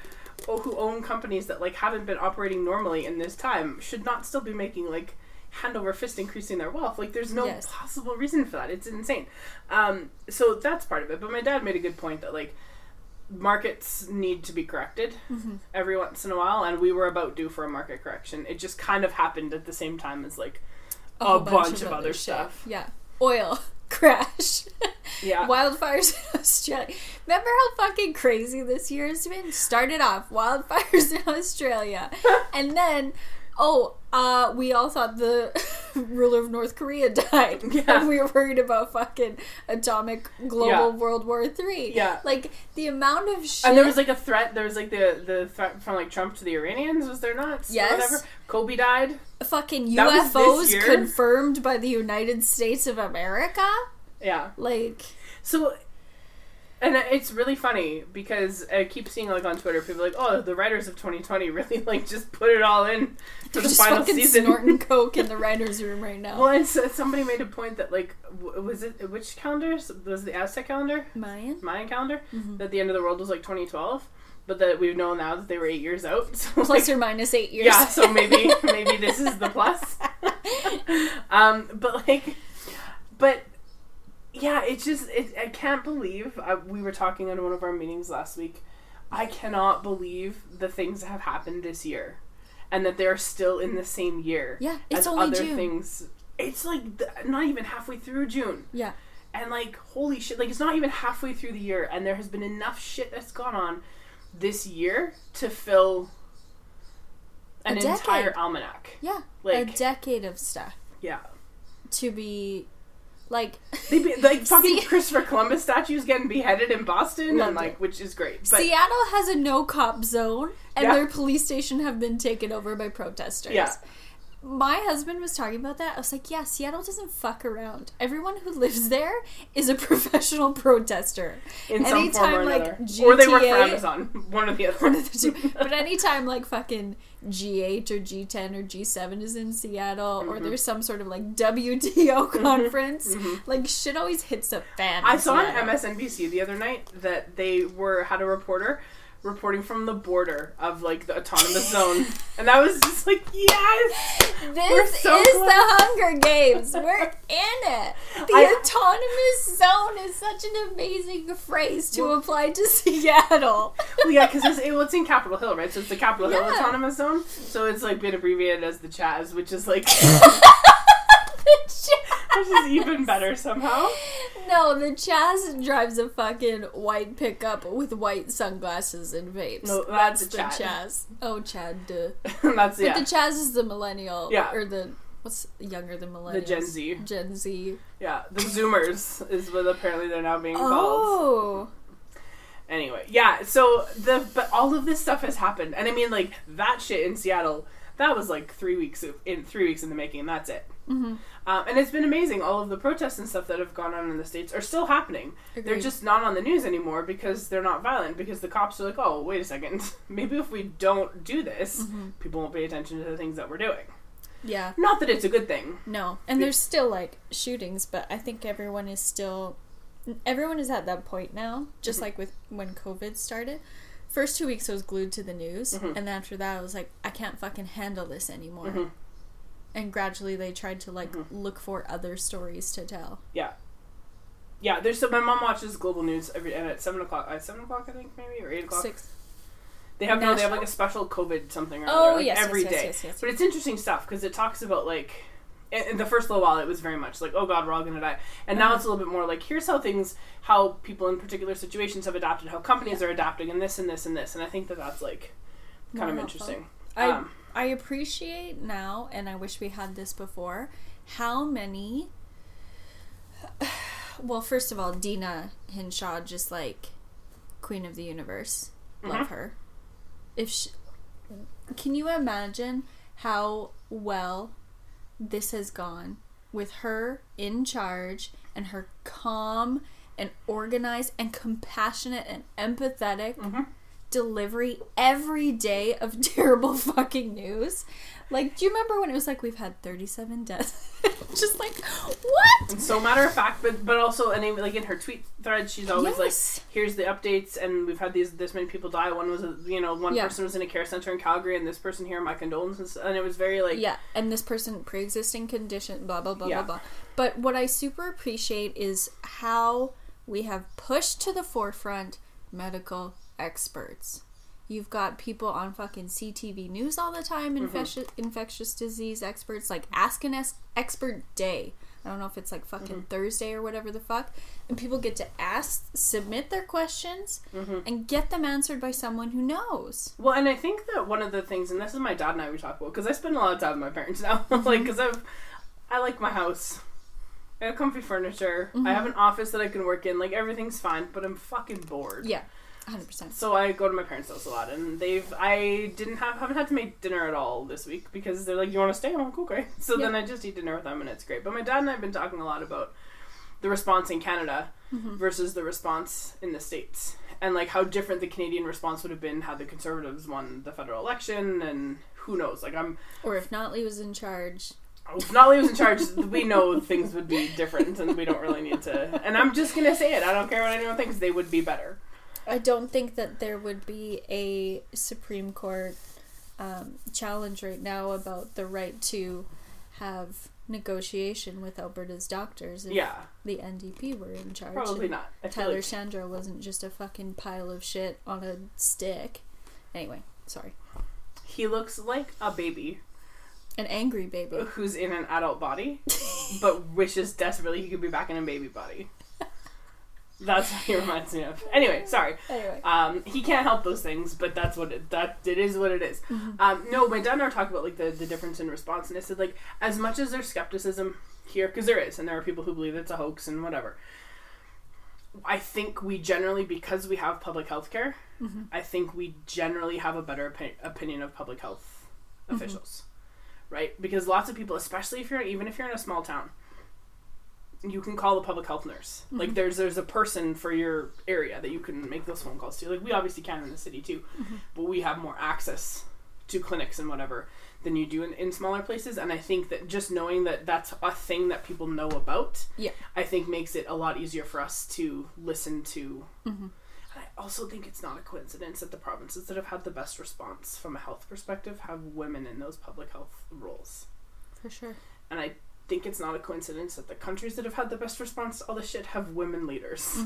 oh, who own companies that like haven't been operating normally in this time should not still be making like hand over fist increasing their wealth. Like there's no Yes. possible reason for that. It's insane. Um, so that's part of it. But my dad made a good point that like markets need to be corrected Mm-hmm. every once in a while, and we were about due for a market correction. It just kind of happened at the same time as like a, whole bunch, of, other shit. stuff. Yeah. Oil crash. Yeah. Wildfires in Australia. Remember how fucking crazy this year has been? Started off wildfires in Australia, and then oh, uh, we all thought the ruler of North Korea died. Yeah. And we were worried about fucking atomic global Yeah. World War Three. Yeah. like the amount of shit. And there was like a threat. There was like the the threat from like Trump to the Iranians. Was there not? Yes. Whatever. Kobe died. fucking That was this UFOs confirmed by the United States of America. Yeah. Like, So, and it's really funny because I keep seeing like on Twitter people like, oh, the writers of 2020 really like just put it all in for the just final fucking season. snorting coke in the writers' room right now. Well, and so somebody made a point that like, w- was it which calendars was it the Aztec calendar, Mayan. Mayan calendar, Mhm. that the end of the world was like 2012, but that we've known now that they were eight years out. So Plus like, or minus eight years. yeah, so maybe maybe this is the plus. um, but like, but yeah, it's just it, I can't believe I, we were talking at one of our meetings last week. I cannot believe the things that have happened this year, and that they're still in the same year. Yeah, it's as only other June. things. It's like th- not even halfway through June. Yeah. And like, holy shit, like it's not even halfway through the year, and there has been enough shit that's gone on this year to fill an entire almanac. Yeah. Like, a decade of stuff yeah. to be like They be, like fucking See- Christopher Columbus statues getting beheaded in Boston, and like, which is great. But Seattle has a no cop zone and Yeah. their police station have been taken over by protesters. Yeah. My husband was talking about that. I was like, yeah, Seattle doesn't fuck around. Everyone who lives there is a professional protester. in some anytime, form or like, another, or they work for Amazon, one or the other. One of the two. But anytime like fucking G8 or G10 or G7 is in Seattle or Mhm. there's some sort of like WTO conference, like shit always hits a fan. I saw on MSNBC the other night that they were had a reporter reporting from the border of like the autonomous zone, and I was just like, yes. This so is close. the Hunger Games. We're in it. The I- autonomous zone is such an amazing phrase to apply to Seattle. Well, yeah, because it's, it, well, it's in Capitol Hill, right? So it's the Capitol Hill Autonomous Zone. So it's like been abbreviated as the Chaz, which is like which is even better somehow. No, the Chaz drives a fucking white pickup with white sunglasses and vapes. No, that's the a Chaz. Oh, Chad. Duh. That's But yeah, the Chaz is the millennial. Yeah. Or the what's younger than millennials? the Gen Z. Gen Z. Yeah, the Zoomers is what apparently they're now being called. Oh. Anyway, yeah. So the but all of this stuff has happened, and I mean like that shit in Seattle. That was like three weeks of, in three weeks in the making. and That's it. Hmm Um, and it's been amazing. All of the protests and stuff that have gone on in the states are still happening. They're just not on the news anymore because they're not violent. Because the cops are like, oh, wait a second. Maybe if we don't do this, Mhm. people won't pay attention to the things that we're doing. Yeah. Not that it's a good thing. No. And there's still like shootings, but I think everyone is still everyone is at that point now, just Mhm. like with when COVID started. First two weeks I was glued to the news, Mhm. and after that I was like, I can't fucking handle this anymore. Mhm. And gradually they tried to like Mhm. look for other stories to tell. Yeah, yeah. there's so my mom watches global news every and at seven o'clock. At seven o'clock, I think maybe or eight o'clock. Six. They have no, they have like a special COVID something or Oh, other, like yes, every yes, day. yes, yes. But it's interesting stuff because it talks about like in, the first little while it was very much like oh god we're all gonna die, and now Uh-huh. it's a little bit more like here's how things how people in particular situations have adapted, how companies are adapting, and this and this and this, and I think that that's like kind More of helpful. interesting. I Um, I appreciate now, and I wish we had this before, how many. Well, first of all, Deena Hinshaw, just like Queen of the Universe, love Mhm. her. If she, can you imagine how well this has gone with her in charge and her calm and organized and compassionate and empathetic Mhm. Delivery every day of terrible fucking news. Like, do you remember when it was like we've had 37 deaths? Just like, what? So matter of fact, but but also, and like in her tweet thread, she's always Yes. like, "Here's the updates, and we've had these this many people die. One was, a, you know, one Yeah. person was in a care center in Calgary, and this person here, my condolences." And it was very like, Yeah, and this person pre-existing condition, blah blah blah Yeah. blah blah. But what I super appreciate is how we have pushed to the forefront medical experts. You've got people on fucking CTV News all the time, mm-hmm. infectious infectious disease experts, like Ask an Es- Expert Day. I don't know if it's like fucking mm-hmm. Thursday or whatever the fuck. And people get to ask, submit their questions, mm-hmm. and get them answered by someone who knows. Well, and I think that one of the things, and this is my dad and I we talk about, because I spend a lot of time with my parents now, like because I've, I like my house. I have comfy furniture. I have an office that I can work in. Like everything's fine, but I'm fucking bored. Yeah, 100%. So I go to my parents' house a lot, and they've I didn't have haven't had to make dinner at all this week because they're like, "You want to stay?" I'm like, "Okay." So then I just eat dinner with them, and it's great. But my dad and I have been talking a lot about the response in Canada mm-hmm. versus the response in the states, and like how different the Canadian response would have been had the Conservatives won the federal election, and who knows? Like I'm Or if Notley was in charge. Oh, if Notley was in charge, we know things would be different, and we don't really need to. And I'm just gonna say it. I don't care what anyone thinks; they would be better. I don't think that there would be a Supreme Court um, challenge right now about the right to have negotiation with Alberta's doctors if Yeah, the NDP were in charge. probably not. I Tyler like- Shandro wasn't just a fucking pile of shit on a stick. Anyway, sorry. He looks like a baby An angry baby. who's in an adult body, but wishes desperately he could be back in a baby body. That's what he reminds me of. Anyway, sorry. Anyway. Um, he can't help those things, but that's what it that it is what it is. Um, no, my dad and I were about like the, the difference in response, and I said like as much as there's skepticism here, because there is, and there are people who believe it's a hoax and whatever. I think we generally, because we have public health care, I think we generally have a better opi- opinion of public health officials, right? Because lots of people, especially if you're even if you're in a small town, you can call the public health nurse. Like mm-hmm. there's there's a person for your area that you can make those phone calls to. Like we obviously can in the city too, mm-hmm. but we have more access to clinics and whatever than you do in, in smaller places. And I think that just knowing that that's a thing that people know about, Yeah. I think makes it a lot easier for us to listen to. Mm-hmm. And I also think it's not a coincidence that the provinces that have had the best response from a health perspective have women in those public health roles. For sure. And I think it's not a coincidence that the countries that have had the best response to all this shit have women leaders,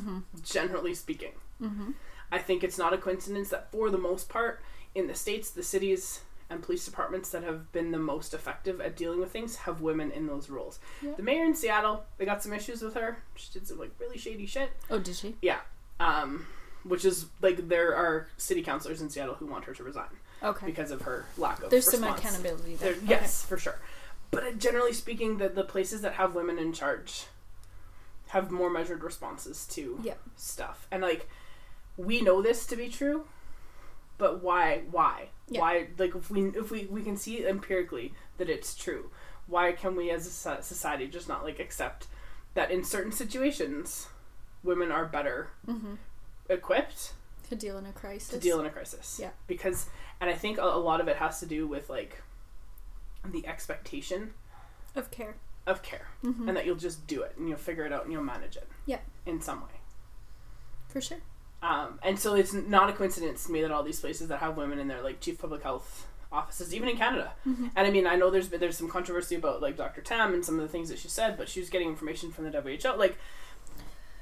generally speaking. Mm-hmm. I think it's not a coincidence that for the most part, in the states, the cities and police departments that have been the most effective at dealing with things have women in those roles. Yeah. The mayor in Seattle, they got some issues with her. She did some like really shady shit. Oh, did she? Yeah. Um, which is like there are city councilors in Seattle who want her to resign Okay. because of her lack of There's some accountability there. There, yes, for sure. But uh, generally speaking, the the places that have women in charge have more measured responses to Yeah. stuff, and like we know this to be true, but why? Why? Yeah. Why? Like if we if we we can see empirically that it's true, why can we as a society just not like accept that in certain situations, women are better Mm-hmm. equipped To deal in a crisis. to deal in a crisis. Yeah. Because, and I think a, a lot of it has to do with like the expectation of care. of care, Mm-hmm. and that you'll just do it and you'll figure it out and you'll manage it. Yeah. In some way. For sure. Um, and so it's not a coincidence to me that all these places that have women in their like chief public health offices, even in Canada. Mm-hmm. And I mean, I know there's been there's some controversy about like Dr. Tam and some of the things that she said, but she was getting information from the WHO. Like,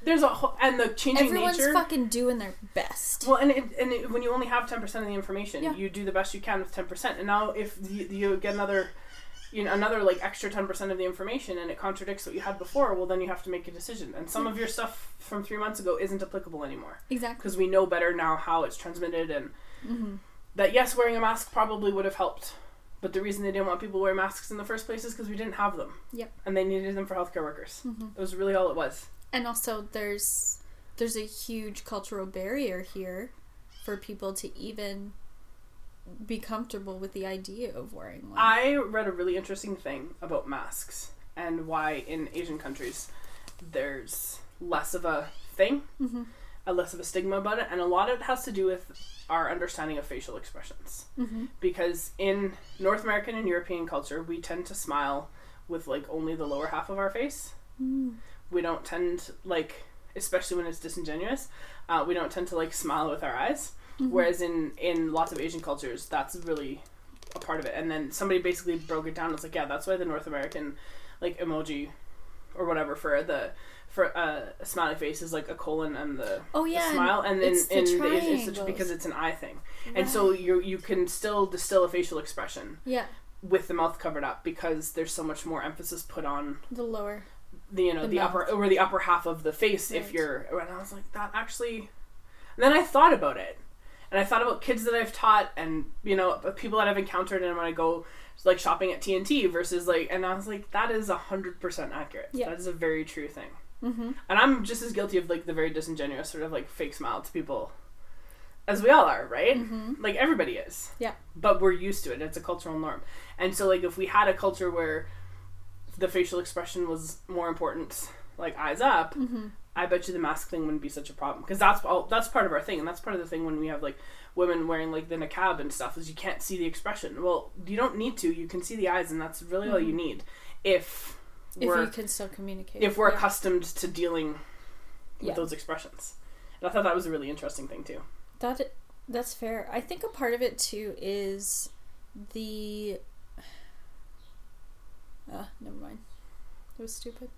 there's a whole, and the changing Everyone's nature. fucking doing their best. Well, and it, and it, when you only have ten percent of the information, Yeah. you do the best you can with ten percent. And now, if you, you get another, you know, another like extra ten percent of the information, and it contradicts what you had before, well, then you have to make a decision. And some of your stuff from three months ago isn't applicable anymore exactly. because we know better now how it's transmitted, and Mm-hmm. that yes, wearing a mask probably would have helped. But the reason they didn't want people to wear masks in the first place is because we didn't have them. Yep. And they needed them for healthcare workers. Mm-hmm. It was really all it was. And also, there's there's a huge cultural barrier here for people to even be comfortable with the idea of wearing one. I read a really interesting thing about masks and why in Asian countries there's less of a thing, Mhm. a less of a stigma about it, and a lot of it has to do with our understanding of facial expressions. mm-hmm. Because in North American and European culture, we tend to smile with like only the lower half of our face. Mm. We don't tend like, especially when it's disingenuous, uh, we don't tend to like smile with our eyes. Mm-hmm. Whereas in in lots of Asian cultures, that's really a part of it. And then somebody basically broke it down. It's like, yeah, that's why the North American like emoji or whatever for the for uh, a smiley face is like a colon and the, Oh the yeah. smile, and then it's the and it's, it's because it's an eye thing, and so you you can still distill a facial expression yeah, with the mouth covered up because there's so much more emphasis put on the lower. The you know The the, upper or the upper half of the face if you're and I was like that actually and then I thought about it. And I thought about kids that I've taught and you know people that I've encountered and when I go like shopping at T&T versus like and I was like that is a hundred percent accurate. Yeah. that is a very true thing. Mm-hmm. and I'm just as guilty of like the very disingenuous sort of like fake smile to people as we all are right? Mm-hmm. like everybody is. Yeah. but we're used to it. It's a cultural norm. And so like if we had a culture where the facial expression was more important like eyes up Mm-hmm. i bet you the mask thing wouldn't be such a problem because that's all that's part of our thing and that's part of the thing when we have like women wearing like the niqab and stuff is you can't see the expression well you don't need to you can see the eyes and that's really all you need if If we're you can still communicate. if we're yeah. accustomed to dealing with Yeah. those expressions and i thought that was a really interesting thing too That that's fair. I think a part of it too is the. Ah, never mind. It was stupid.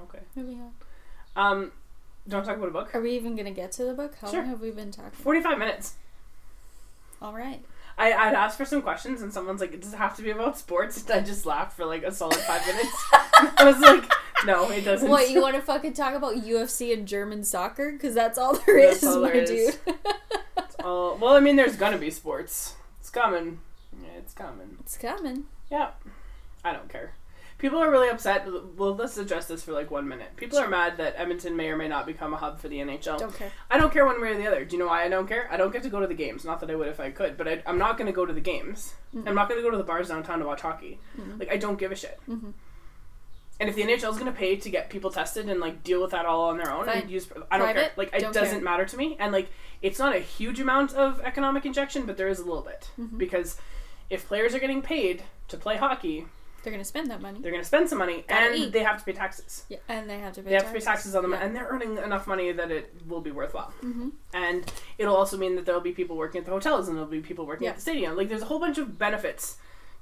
okay Moving on. um do you want to talk about a book Are we even gonna get to the book? How Sure. long have we been talking? 45 minutes All right. I, I'd asked for some questions and someone's like, it does it have to be about sports? And I just laughed for like a solid five minutes. I was like, no, it doesn't. What you want to fucking talk about UFC and German soccer? Because that's all there is, That's all my there is. dude. It's all- well, I mean, there's gonna be sports. It's coming. Yeah, it's coming. it's coming. Yeah. I don't care. People are really upset. Well, let's address this for like one minute. People are mad that Edmonton may or may not become a hub for the NHL. Don't care. I don't care one way or the other. Do you know why I don't care? I don't get to go to the games. Not that I would if I could, but I, I'm not going to go to the games. I'm not going to go to the bars downtown to watch hockey. Mhm. Like I don't give a shit. Mhm. And if the NHL is going to pay to get people tested and like deal with that all on their own Fine. and use, I don't care. Like it doesn't care. matter to me. And like it's not a huge amount of economic injection, but there is a little bit Mhm. because if players are getting paid to play hockey, They're gonna spend that money. they're going to spend some money Gotta and eat. they have to pay taxes. Yeah, and they have to pay. They have to pay taxes on them, Yeah. and they're earning enough money that it will be worthwhile. Mhm. And it'll also mean that there'll be people working at the hotels, and there'll be people working Yeah. at the stadium. Like there's a whole bunch of benefits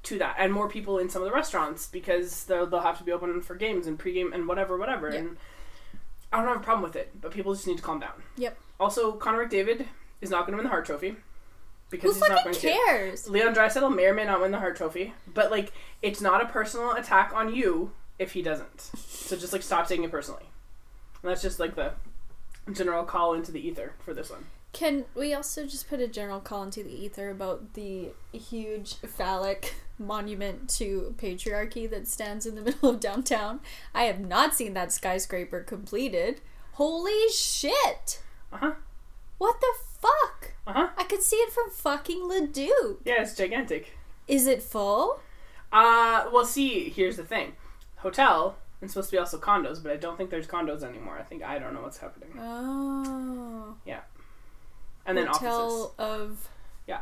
to that, and more people in some of the restaurants because they'll, they'll have to be open for games and pregame and whatever, whatever. Yeah. And I don't have a problem with it, but people just need to calm down. Yep. Also, Connor McDavid is not going to win the Hart Trophy Who because he's not fucking going to. cares? Leon Draisaitl may or may not win the Hart Trophy, but like it's not a personal attack on you if he doesn't. So just like stop taking it personally. And that's just like the general call into the ether for this one. Can we also just put a general call into the ether about the huge phallic monument to patriarchy that stands in the middle of downtown? I have not seen that skyscraper completed. Holy shit! Uh huh. What the fuck? Uh huh. I could see it from fucking Leduc. Yeah, it's gigantic. Is it full? Uh, well, see, here's the thing. Hotel and supposed to be also condos, but I don't think there's condos anymore. I think I don't know what's happening. Oh. Yeah. And then hotel offices. of. Yeah.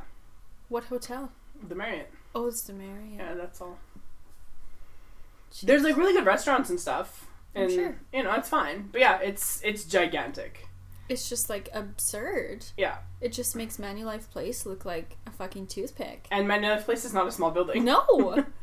What hotel? The Marriott. Oh, it's the Marriott. Yeah, that's all. There's like really good restaurants and stuff. And sure. you know, it's fine. But yeah, it's it's gigantic. It's just like absurd. Yeah. It just makes Manulife Place look like a fucking toothpick. And Manulife Place is not a small building. No.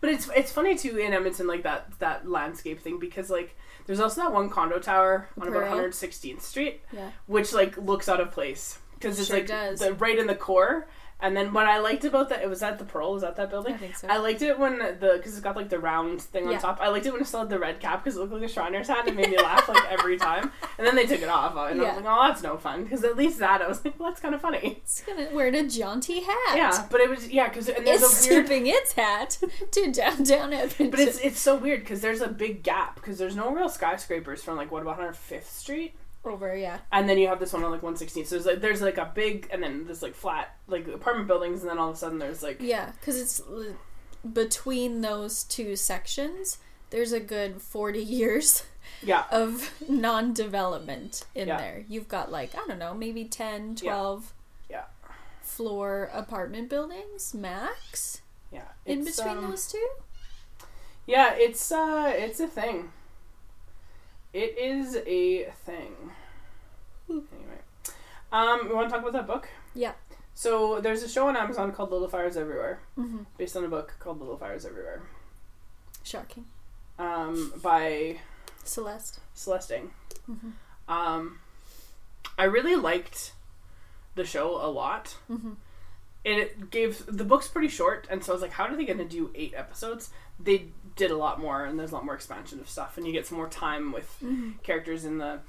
But it's it's funny too in Edmonton like that that landscape thing because like there's also that one condo tower on about 116th Street yeah. which like looks out of place because it's Sure like does. the right in the core. And then what I liked about that it was at the Pearl was that that building. I think so. I liked it when the because it's got like the round thing on Yeah. top. I liked it when it still had the red cap because it looked like a Shriner's hat. and It made me laugh like every time. And then they took it off, and I was like, "Oh, that's no fun." Because at least that I was like, "Well, that's kind of funny." It's gonna wear a jaunty hat. Yeah, but it was yeah because and there's It's a weird. tipping its hat to downtown Edmonton. But it's it's so weird because there's a big gap because there's no real skyscrapers from like what about 105th Street, over, yeah. and then you have this one on like 116th. So there's like there's like a big and then this like flat like apartment buildings, and then all of a sudden there's like Yeah, because it's between those two sections. There's a good forty years yeah of non-development in Yeah. there. You've got like I don't know, maybe 10, Yeah. 12 Yeah. floor apartment buildings max yeah in between um, those two. Yeah, it's uh it's a thing. It is a thing. Anyway. Um, we want to talk about that book? Yeah. So there's a show on Amazon called Little Fires Everywhere, hmm based on a book called Little Fires Everywhere. Shocking. um, by Celeste. Celeste Ng. Mhm. Um, I really liked the show a lot. Mhm. It gave the book's pretty short, and so I was like, "How are they going to do eight episodes?" They did a lot more, and there's a lot more expansion of stuff, and you get some more time with Mhm. characters in the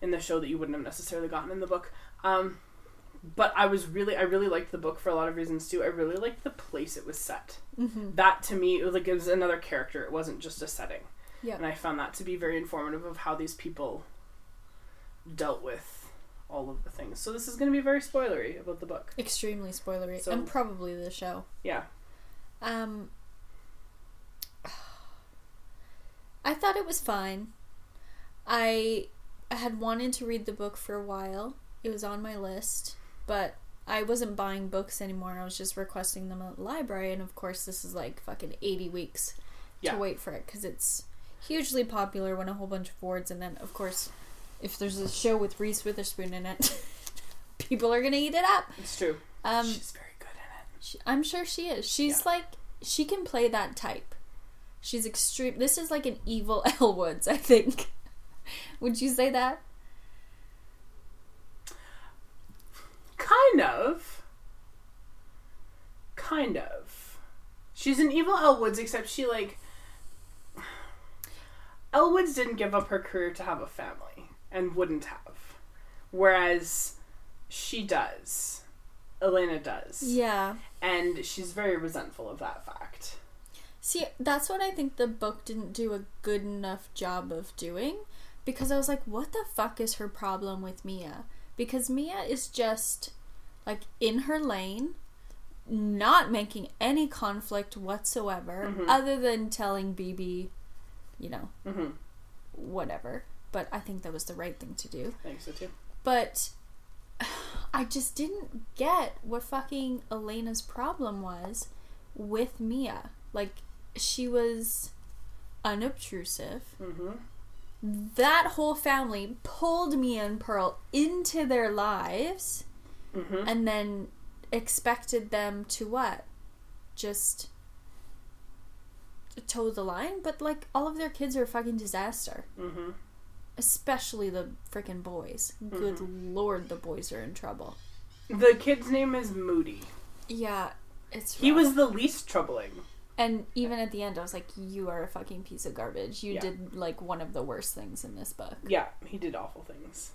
in the show that you wouldn't have necessarily gotten in the book. Um, but I was really, I really liked the book for a lot of reasons too. I really liked the place it was set. Mhm. That to me, it was like it was another character. It wasn't just a setting. Yeah. And I found that to be very informative of how these people dealt with all of the things. So this is going to be very spoilery about the book. Extremely spoilery, So- and probably the show. Yeah. Um, I thought it was fine. I had wanted to read the book for a while. It was on my list, but I wasn't buying books anymore. I was just requesting them at the library, and of course, this is like fucking 80 weeks Yeah. to wait for it because it's hugely popular, won a whole bunch of awards, and then, of course, if there's a show with Reese Witherspoon in it, people are gonna eat it up. It's true. Um, She's very good in it. she, I'm sure she is. She's like she can play that type. She's extreme. This is like an evil Elle Woods, I think. Would you say that? Kind of. Kind of. She's an evil Elle Woods, except she like. Elle Woods didn't give up her career to have a family, and wouldn't have. Whereas she does. Elena does. Yeah. And she's very resentful of that fact. See, that's what I think the book didn't do a good enough job of doing because I was like, what the fuck is her problem with Mia? Because Mia is just like in her lane, not making any conflict whatsoever Mhm. other than telling Bebe, you know, Mm-hmm. whatever. But I think that was the right thing to do. I think so too. But I just didn't get what fucking Elena's problem was with Mia. Like, she was unobtrusive. Mm-hmm. That whole family pulled Mia and Pearl into their lives Mm-hmm. and then expected them to what? Just toe the line? But, like, all of their kids are a fucking disaster. Mm-hmm. Especially the freaking boys. Good lord, the boys are in trouble. The kid's name is Moody. Yeah, it's He was the least troubling. And even at the end I was like you are a fucking piece of garbage. You Yeah. did like one of the worst things in this book. Yeah, he did awful things.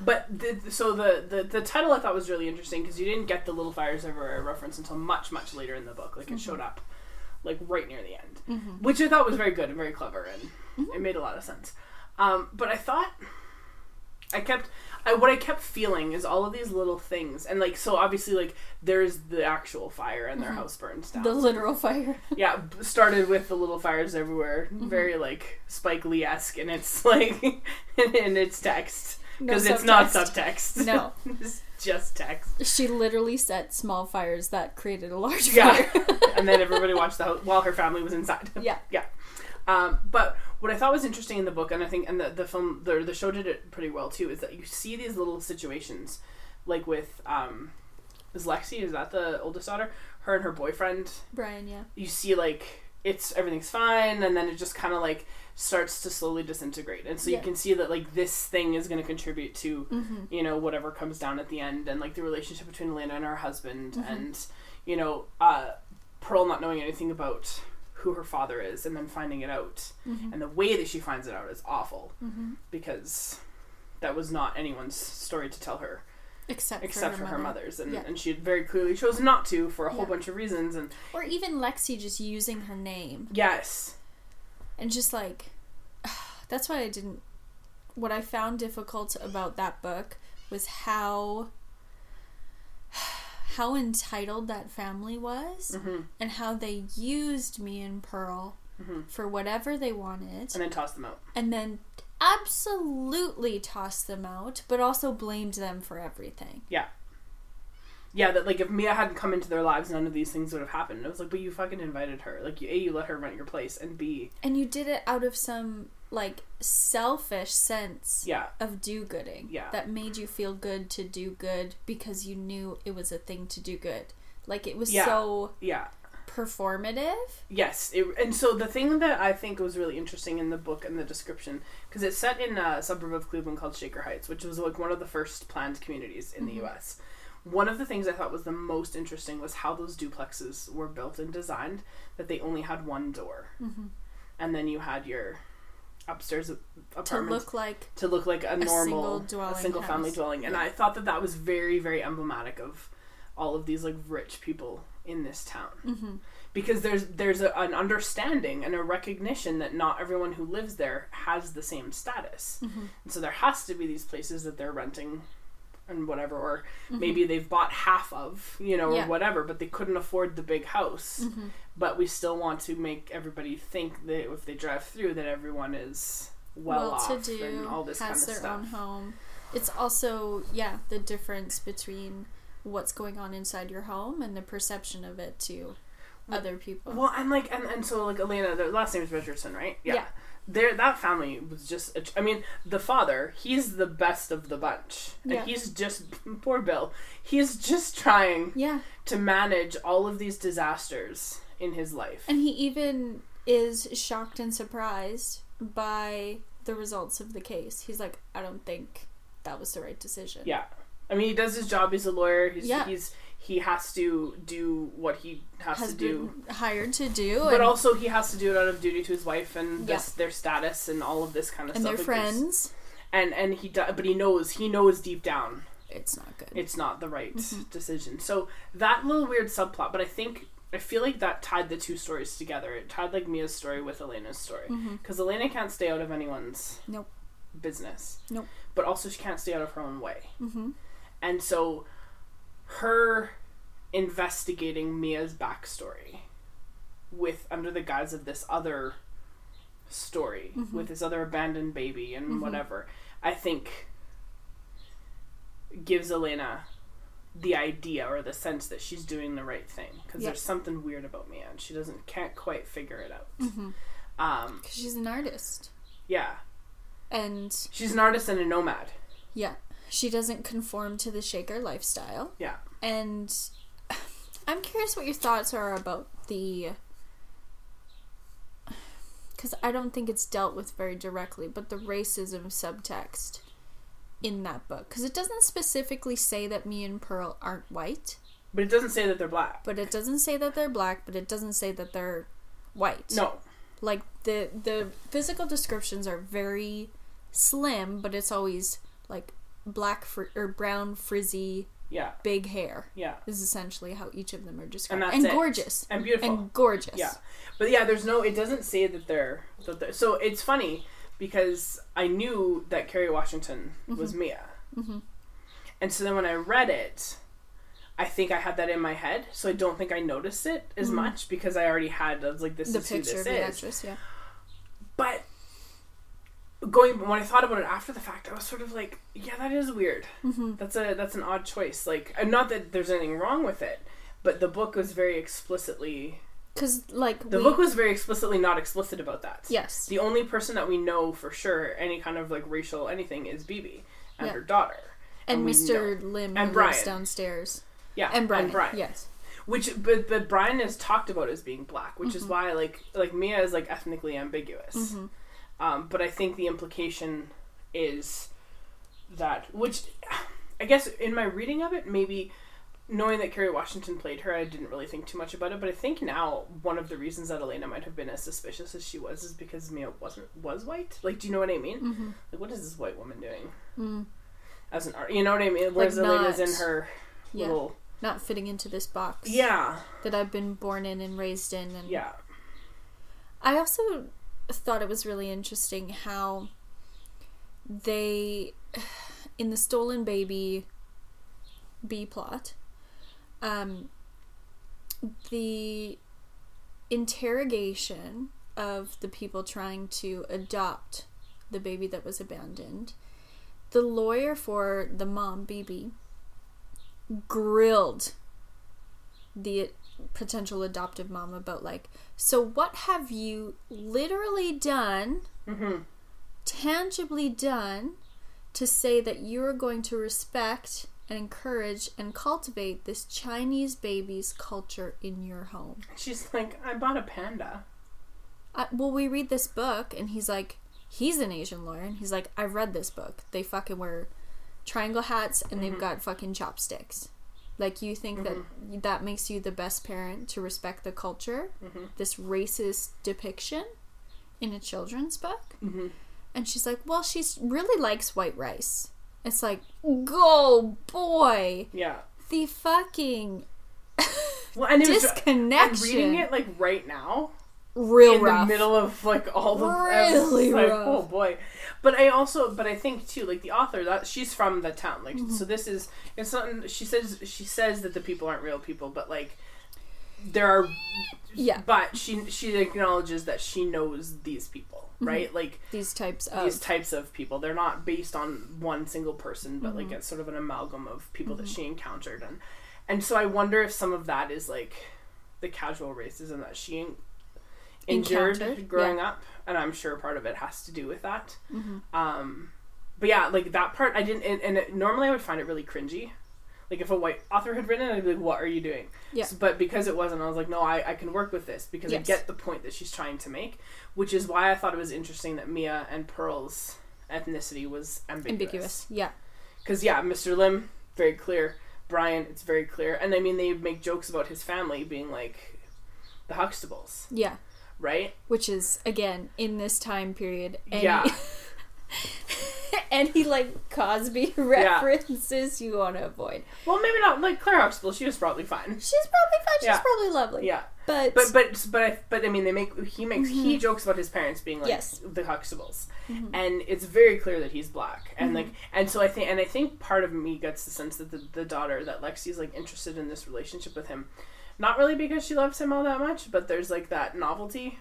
But the, so the, the the title I thought was really interesting because you didn't get the little fires everywhere reference until much much later in the book. Like it showed up, like right near the end, Mhm. which I thought was very good and very clever and it made a lot of sense. Um, but I thought I kept I what I kept feeling is all of these little things and like so obviously like there's the actual fire and their house burns down. The literal fire. yeah, started with the little fires everywhere, Mm-hmm. very like Spike Lee esque, and it's like in its text No because it's not subtext. subtext. No. it's just text. She literally set small fires that created a large Yeah, fire. and then everybody watched the house while her family was inside. yeah. yeah. Um, but what I thought was interesting in the book, and I think, and the, the film, the, the show did it pretty well too, is that you see these little situations, like with, um, is Lexi, is that the oldest daughter? Her and her boyfriend, Brian, yeah. you see like it's everything's fine and then it just kind of like starts to slowly disintegrate and so Yeah. you can see that like this thing is going to contribute to Mhm. you know whatever comes down at the end and like the relationship between Elena and her husband Mm-hmm. and you know uh Pearl not knowing anything about who her father is and then finding it out Mhm. and the way that she finds it out is awful Mhm. because that was not anyone's story to tell her Except, except for for her, her, mother. mother's and, Yeah. and she had very clearly chosen not to for a whole Yeah. bunch of reasons and Or even Lexi just using her name. yes and just like that's why I didn't what I found difficult about that book was how how entitled that family was hmm and how they used Mia and Pearl Mhm. for whatever they wanted and then toss them out and then absolutely tossed them out but also blamed them for everything. Yeah. Yeah, that like if Mia hadn't come into their lives, none of these things would have happened. It was like, but you fucking invited her. Like, you, a, you let her rent your place, and b, And you did it out of some like selfish sense yeah, of do gooding Yeah. that made you feel good to do good because you knew it was a thing to do good like it was Yeah. so yeah, performative. Yes, it, and so the thing that I think was really interesting in the book and the description, because it's set in a suburb of Cleveland called Shaker Heights, which was like one of the first planned communities in the mm-hmm. U.S. One of the things I thought was the most interesting was how those duplexes were built and designed. That they only had one door, and then you had your upstairs apartment To look like to look like a normal single, a single family dwelling and Yeah. i thought that that was very very emblematic of all of these like rich people in this town Mm-hmm. because there's there's a, an understanding and a recognition that not everyone who lives there has the same status Mm-hmm. and so there has to be these places that they're renting and whatever or Mm-hmm. maybe they've bought half of you know Yeah. or whatever but they couldn't afford the big house Mm-hmm. but we still want to make everybody think that if they drive through that everyone is well, off to do, and all this has kind of their stuff own home. It's also yeah the difference between what's going on inside your home and the perception of it to other people. Well, and like, and, and so like Elena, the last name is Richardson, right? Yeah. There, that family was just. a- I mean, the father, he's the best of the bunch, and Yeah. he's just poor Bill. He's just trying yeah, to manage all of these disasters in his life. and he even is shocked and surprised by the results of the case. He's like, I don't think that was the right decision. yeah, I mean, he does his job. He's a lawyer. He's Yeah. he's he has to do what he has, has to do. hired to do, But and, also, he has to do it out of duty to his wife and Yeah. this, their status and all of this kind of and stuff. their friends. and and he but he knows he knows deep down It's not good. it's not the right Mm-hmm. decision. So that little weird subplot, but I think I feel like that tied the two stories together. It tied like Mia's story with Elena's story because Elena can't stay out of anyone's Mm-hmm. Nope. business. Nope. But also she can't stay out of her own way. hmm And so her investigating Mia's backstory with under the guise of this other story Mm-hmm. with this other abandoned baby and whatever, I think gives Elena the idea or the sense that she's doing the right thing because Yeah. there's something weird about Mia and she doesn't can't quite figure it out. Mhm. Um, Because she's an artist, yeah, and she's an artist and a nomad. yeah, she doesn't conform to the shaker lifestyle. Yeah. And I'm curious what your thoughts are about the. Because I don't think it's dealt with very directly, but the racism subtext in that book. Because it doesn't specifically say that Mia and Pearl aren't white, But it doesn't say that they're black. but it doesn't say that they're black, but it doesn't say that they're white. No, Like the the physical descriptions are very slim, but it's always like black fr- or brown frizzy yeah, big hair. yeah, Is essentially how each of them are described, And and, gorgeous, and beautiful. and gorgeous. Yeah, but yeah, there's no. It doesn't say that they're. That they're so it's funny because I knew that Kerry Washington was Mia, Mhm. and so then when I read it, I think I had that in my head, so I don't think I noticed it as much because I already had. I was like, this the is who this of the is. actress. Yeah, But going when I thought about it after the fact, I was sort of like, yeah, that is weird. mm-hmm. That's a that's an odd choice. Like, not that there's anything wrong with it, but the book was very explicitly. because like The we, book was very explicitly not explicit about that. yes, The only person that we know for sure any kind of like racial anything is Bebe and Yeah. her daughter. and, we Mr. Lim and Brian. downstairs, Yeah, and Brian, Brian. yes, Which, but but Brian is talked about as being black, which is Mm-hmm. why like like Mia is like ethnically ambiguous. Mm-hmm. Um, but I think the implication is that which I guess in my reading of it maybe. Knowing that Kerry Washington played her, I didn't really think too much about it. But I think now one of the reasons that Elena might have been as suspicious as she was is because Mia wasn't was white. Like, do you know what I mean? mm-hmm. Like, what is this white woman doing? mm. as an art. You know what I mean? Whereas Like Elena's in her yeah, little not fitting into this box. yeah that I've been born in and raised in, and yeah I also thought it was really interesting how they, in the stolen baby B plot, um, the interrogation of the people trying to adopt the baby that was abandoned, the lawyer for the mom, Bebe, grilled the potential adoptive mom about like so what have you literally done mm-hmm. tangibly done to say that you're going to respect and encourage and cultivate this Chinese baby's culture in your home. She's like, I bought a panda. I, well, we read this book, and he's like, he's an Asian lawyer, and he's like, I've read this book. They fucking wear triangle hats, and they've got fucking chopsticks. Like, you think that mm-hmm. that makes you the best parent to respect the culture? Mm-hmm. This racist depiction in a children's book? Mm-hmm. And she's like, well, she really likes white rice. It's like, go, boy! Yeah. The fucking Well, and it was, uh, I'm reading it like right now real in rough. the middle of like all the Really like, rough. oh boy. But I also, but I think too, like the author that she's from the town, like Mm-hmm. so. This is it's not. She says she says that the people aren't real people, but like there are. Yeah. But she she acknowledges that she knows these people, Mm-hmm. right? Like These types of these types of people. They're not based on one single person, but Mm-hmm. like it's sort of an amalgam of people that she encountered, and and so I wonder if some of that is like the casual racism that she en- endured Encountered, growing up, and I'm sure part of it has to do with that. Mm-hmm. Um, but yeah, like that part, I didn't, and, and it, normally I would find it really cringy. Like if a white author had written it, I'd be like, "What are you doing?" Yeah. S- But because it wasn't, I was like, "No, I, I can work with this because I get the point that she's trying to make," which is why I thought it was interesting that Mia and Pearl's ethnicity was ambiguous. ambiguous. Yeah. Because yeah, Mr. Lim, very clear. Brian, it's very clear. And I mean, they make jokes about his family being like the Huxtables, Yeah. Right? Which is again in this time period. Any, Yeah. any like Cosby references you want to avoid. Well, maybe not like Claire Huxtable. She was probably fine. She's probably fine. She's Yeah. probably lovely. Yeah, But, but but but I, but I mean, they make he makes he mm-hmm. jokes about his parents being like Yes. the Huxtables, mm-hmm. and it's very clear that he's black, and like mm-hmm. and so I think and I think part of me gets the sense that the, the daughter that Lexi's like interested in this relationship with him, not really because she loves him all that much, but there's like that novelty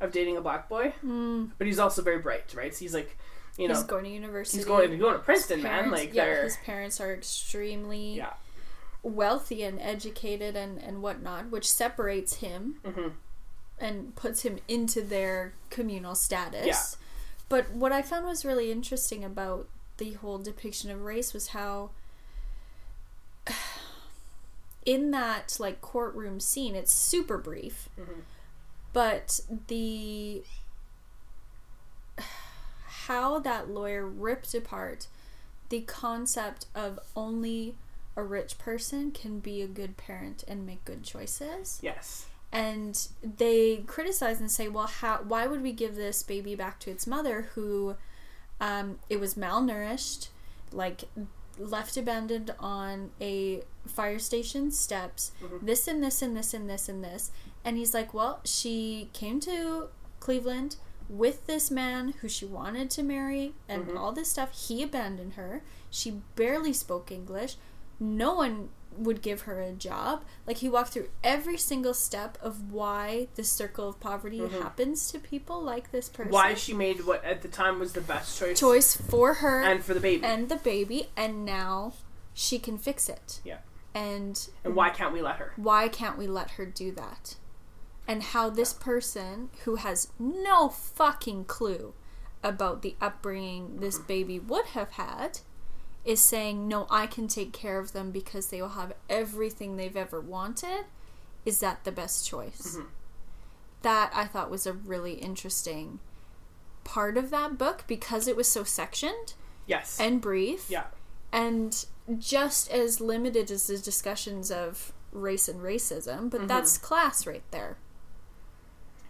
of dating a black boy, Mm, but he's also very bright, right? So he's like, you know, he's going to university. he's going he's going to His Princeton, man. Like yeah, they're his parents are extremely yeah, wealthy and educated and and whatnot, which separates him hmm and puts him into their communal status. Yeah. But what I found was really interesting about the whole depiction of race was how in that like courtroom scene, it's super brief, Mhm. but the how that lawyer ripped apart the concept of only a rich person can be a good parent and make good choices yes, and they criticize and say, "Well, how? Why would we give this baby back to its mother, who um, it was malnourished, like left abandoned on a fire station steps, mm-hmm. this and this and this and this and this?" And he's like, "Well, she came to Cleveland." With this man who she wanted to marry and mm-hmm. all this stuff, he abandoned her. She barely spoke English. No one would give her a job. Like he walked through every single step of why the circle of poverty mm-hmm. happens to people like this person. why she made what at the time was the best choice, choice for her and for the baby, and the baby, and now she can fix it. Yeah. And and why can't we let her? why can't we let her do that? And how this person who has no fucking clue about the upbringing this mm-hmm. baby would have had is saying, No, I can take care of them because they will have everything they've ever wanted. Is that the best choice? Mm-hmm. That I thought was a really interesting part of that book because it was so sectioned Yes, and brief yeah, and just as limited as the discussions of race and racism, but mm-hmm. that's class right there.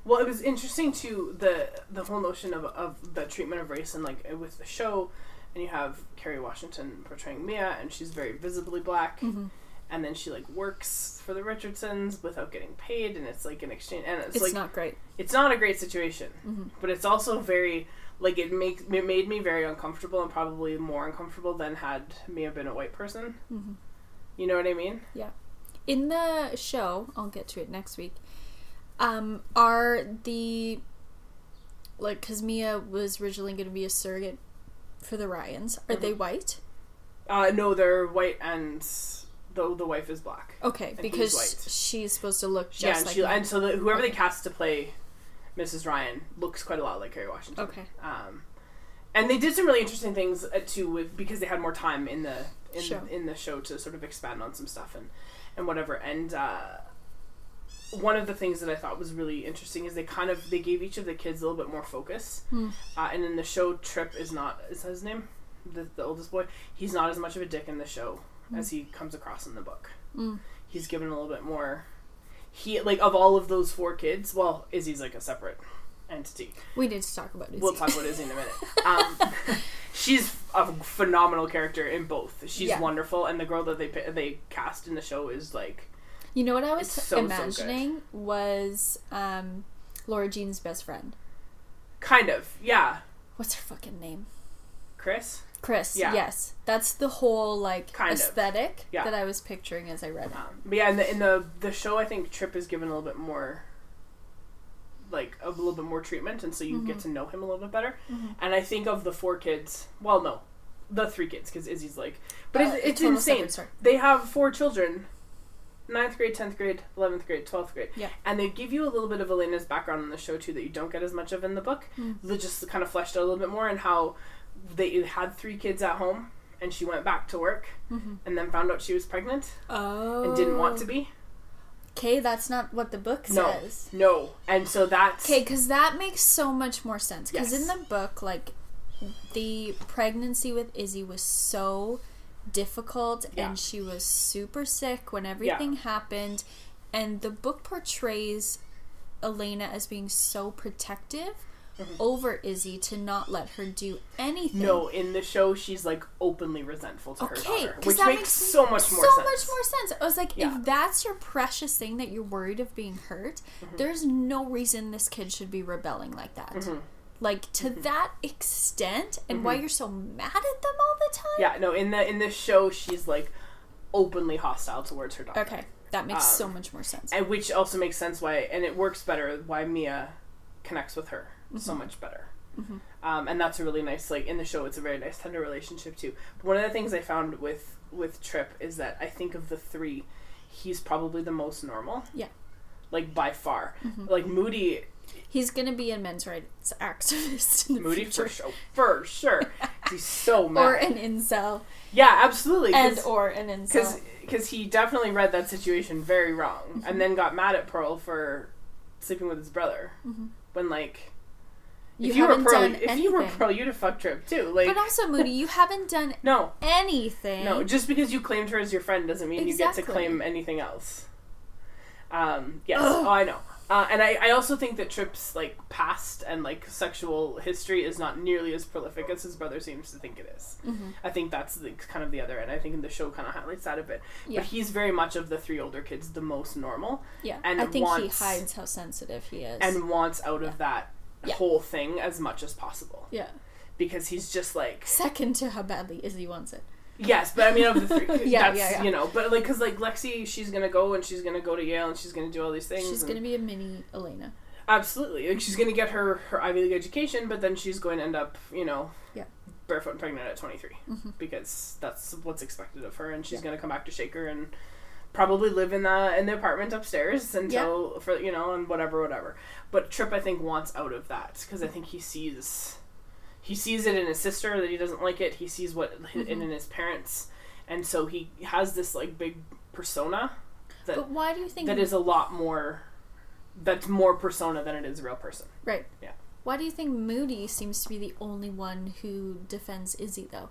Well, it was interesting too the the whole notion of of the treatment of race and like with the show, and you have Kerry Washington portraying Mia, and she's very visibly black, Mm-hmm. and then she like works for the Richardsons without getting paid, and it's like an exchange, and it's, It's, like not great. it's not a great situation, Mm-hmm. but it's also very like it makes it made me very uncomfortable and probably more uncomfortable than had Mia been a white person. Mhm. You know what I mean? Yeah. In the show, I'll get to it next week. Um, are the like because Mia was originally going to be a surrogate for the Ryans? Are they white? Uh, no, they're white and the the wife is black. Okay, because she's supposed to look just yeah, and, like she, and so the, whoever they cast to play Mrs. Ryan looks quite a lot like Kerry Washington. Okay. Um, and they did some really interesting things uh, too with because they had more time in the in Show. in the show to sort of expand on some stuff and and whatever. And uh, one of the things that I thought was really interesting is they kind of they gave each of the kids a little bit more focus. Hmm. Uh, and in the show, Trip is not is that his name, the the oldest boy. He's not as much of a dick in the show as he comes across in the book. Mm. He's given a little bit more. He like of all of those four kids. Well, Izzy's like a separate entity. We need to talk about Izzy. We'll talk about Izzy in a minute. Um, she's a phenomenal character in both. She's Yeah. wonderful, and the girl that they they cast in the show is like You know what I was so, so imagining was um, Lara Jean's best friend. kind of yeah. What's her fucking name? Chris. Chris. Yeah. Yes, that's the whole like Kind aesthetic Yeah. that I was picturing as I read it. Um, but yeah, in the in the the show, I think Trip is given a little bit more, like a little bit more treatment, and so you get to know him a little bit better. Mhm. And I think of the four kids. Well, no, the three kids because Izzy's like, but Uh, it's, it's insane. They have four children. Ninth grade, tenth grade, eleventh grade, twelfth grade, Yeah. and they give you a little bit of Elena's background in the show too that you don't get as much of in the book. Mm. They just kind of fleshed out a little bit more and how they had three kids at home, and she went back to work, Mhm. and then found out she was pregnant Oh. and didn't want to be. Okay, that's not what the book No, says. no, and so that's Okay, because that makes so much more sense. Because in the book, like, the pregnancy with Izzy was so difficult Yeah. and she was super sick when everything happened. And the book portrays Elena as being so protective Mhm. over Izzy to not let her do anything. no. In the show, she's like openly resentful to her Okay, daughter, 'cause which that makes, so much more so sense. much more sense. I was like, Yeah. if that's your precious thing that you're worried of being hurt, Mm-hmm. there's no reason this kid should be rebelling like that. Mhm. Like to Mm-hmm. that extent, and why you're so mad at them all the time. Yeah, no. In the in the show, she's like openly hostile towards her daughter. Okay, that makes so Um, much more sense. and which also makes sense why, and it works better why Mia connects with her so much better. Mhm. Um, and that's a really nice like in the show. It's a very nice tender relationship too. But one of the things I found with with Trip is that I think of the three, he's probably the most normal. Yeah. Like by far, Mm-hmm. like Moody, He's gonna be a men's rights activist in the Moody future, for sure, for sure. he's so mad. or an incel, yeah, absolutely. and or an incel. because he definitely read that situation very wrong Mm-hmm. and then got mad at Pearl for sleeping with his brother Mhm. when like You if you were Pearl done if you were anything. Pearl you'd have fucked Trip too like But also, Moody, you haven't done no anything. no just because you claimed her as your friend doesn't mean you get to claim anything else um yes Ugh. oh I know uh, and I, I also think that Trip's like past and like sexual history is not nearly as prolific as his brother seems to think it is. Mhm. I think that's the, kind of the other end. I think in the show kind of highlights that a bit. Yeah. But he's very much of the three older kids the most normal. Yeah, and I think wants- he hides how sensitive he is. and wants out of that Yeah. whole thing as much as possible yeah, because he's just like second to how badly Izzy wants it. Yes but i mean of the three Yeah, that's yeah, yeah. you know but like because like lexi she's gonna go and she's gonna go to yale and she's gonna do all these things She's and- gonna be a mini Elena. absolutely like she's gonna get her her ivy league education but then she's going to end up you know Yeah. barefoot and pregnant at 23 Mhm. because that's what's expected of her and she's Yeah. gonna come back to shaker and probably live in the in the apartment upstairs until for you know and whatever whatever but trip i think wants out of that because i think he sees he sees it in his sister that he doesn't like it he sees what it Mhm. in his parents and so he has this like big persona that But why do you think that is a lot more that's more persona than it is a real person right? Yeah. Why do you think Moody seems to be the only one who defends Izzy though?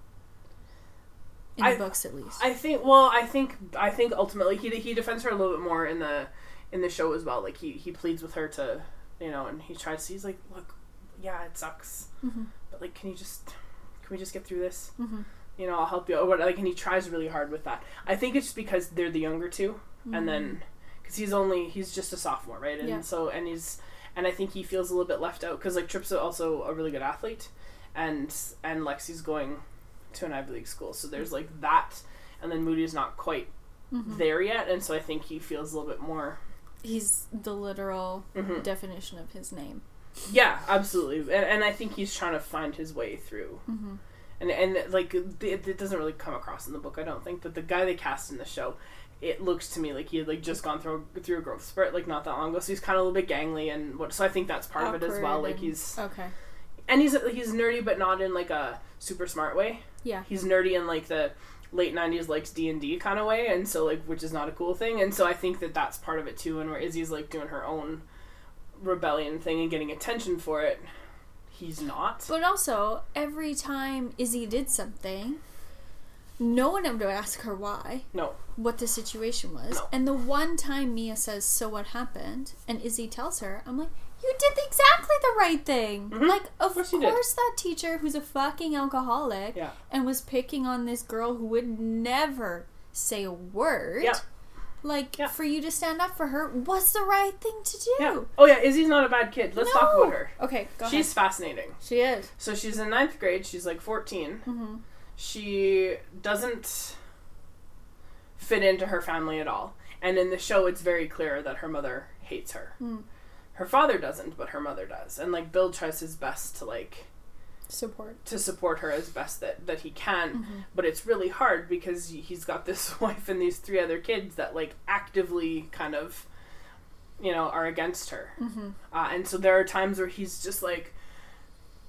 In I- the books, at least. I think. Well, I think. I think ultimately he he defends her a little bit more in the in the show as well. Like he he pleads with her to, you know, and he tries. He's like, look, yeah, it sucks, Mhm. Like, can you just can we just get through this? Mhm. You know, I'll help you. Or what? Like, and he tries really hard with that. I think it's just because they're the younger two, and then because he's only he's just a sophomore, right? And. Yeah. so and he's and I think he feels a little bit left out because like Trip's also a really good athlete, and and Lexi's going to an Ivy League school, so there's like that, and then Moody's not quite Mhm. there yet, and so I think he feels a little bit more. He's the literal Mhm. definition of his name. Yeah, absolutely, and, and I think he's trying to find his way through. Mm-hmm. And and like it, it doesn't really come across in the book, I don't think. But the guy they cast in the show, it looks to me like he had like just gone through through a growth spurt like not that long ago. So he's kind of a little bit gangly and what. So I think that's part of it as well. Like he's okay. and he's he's nerdy, but not in like a super smart way. Yeah. He's nerdy in like the late 90s likes d&d kind of way and so like which is not a cool thing and so i think that that's part of it too and where izzy's like doing her own rebellion thing and getting attention for it he's not But also, every time Izzy did something, no one would ask her why, no what the situation was. No. And the one time Mia says, So what happened? and Izzy tells her, I'm like, You did exactly the right thing. Mhm. Like, of course course, did. that teacher who's a fucking alcoholic yeah and was picking on this girl who would never say a word. Yeah. Like, Yeah. for you to stand up for her was the right thing to do. yeah oh yeah izzy's not a bad kid let's talk about her Okay, go she's ahead. fascinating She is. so she's in ninth grade she's like 14 hmm she doesn't fit into her family at all. And in the show, it's very clear that her mother hates her. Mm. Her father doesn't, but her mother does. And like Bill tries his best to like Support. to support her as best that that he can, Mhm. but it's really hard because he's got this wife and these three other kids that like actively kind of you know are against her. Mm-hmm. Uh, and so there are times where he's just like,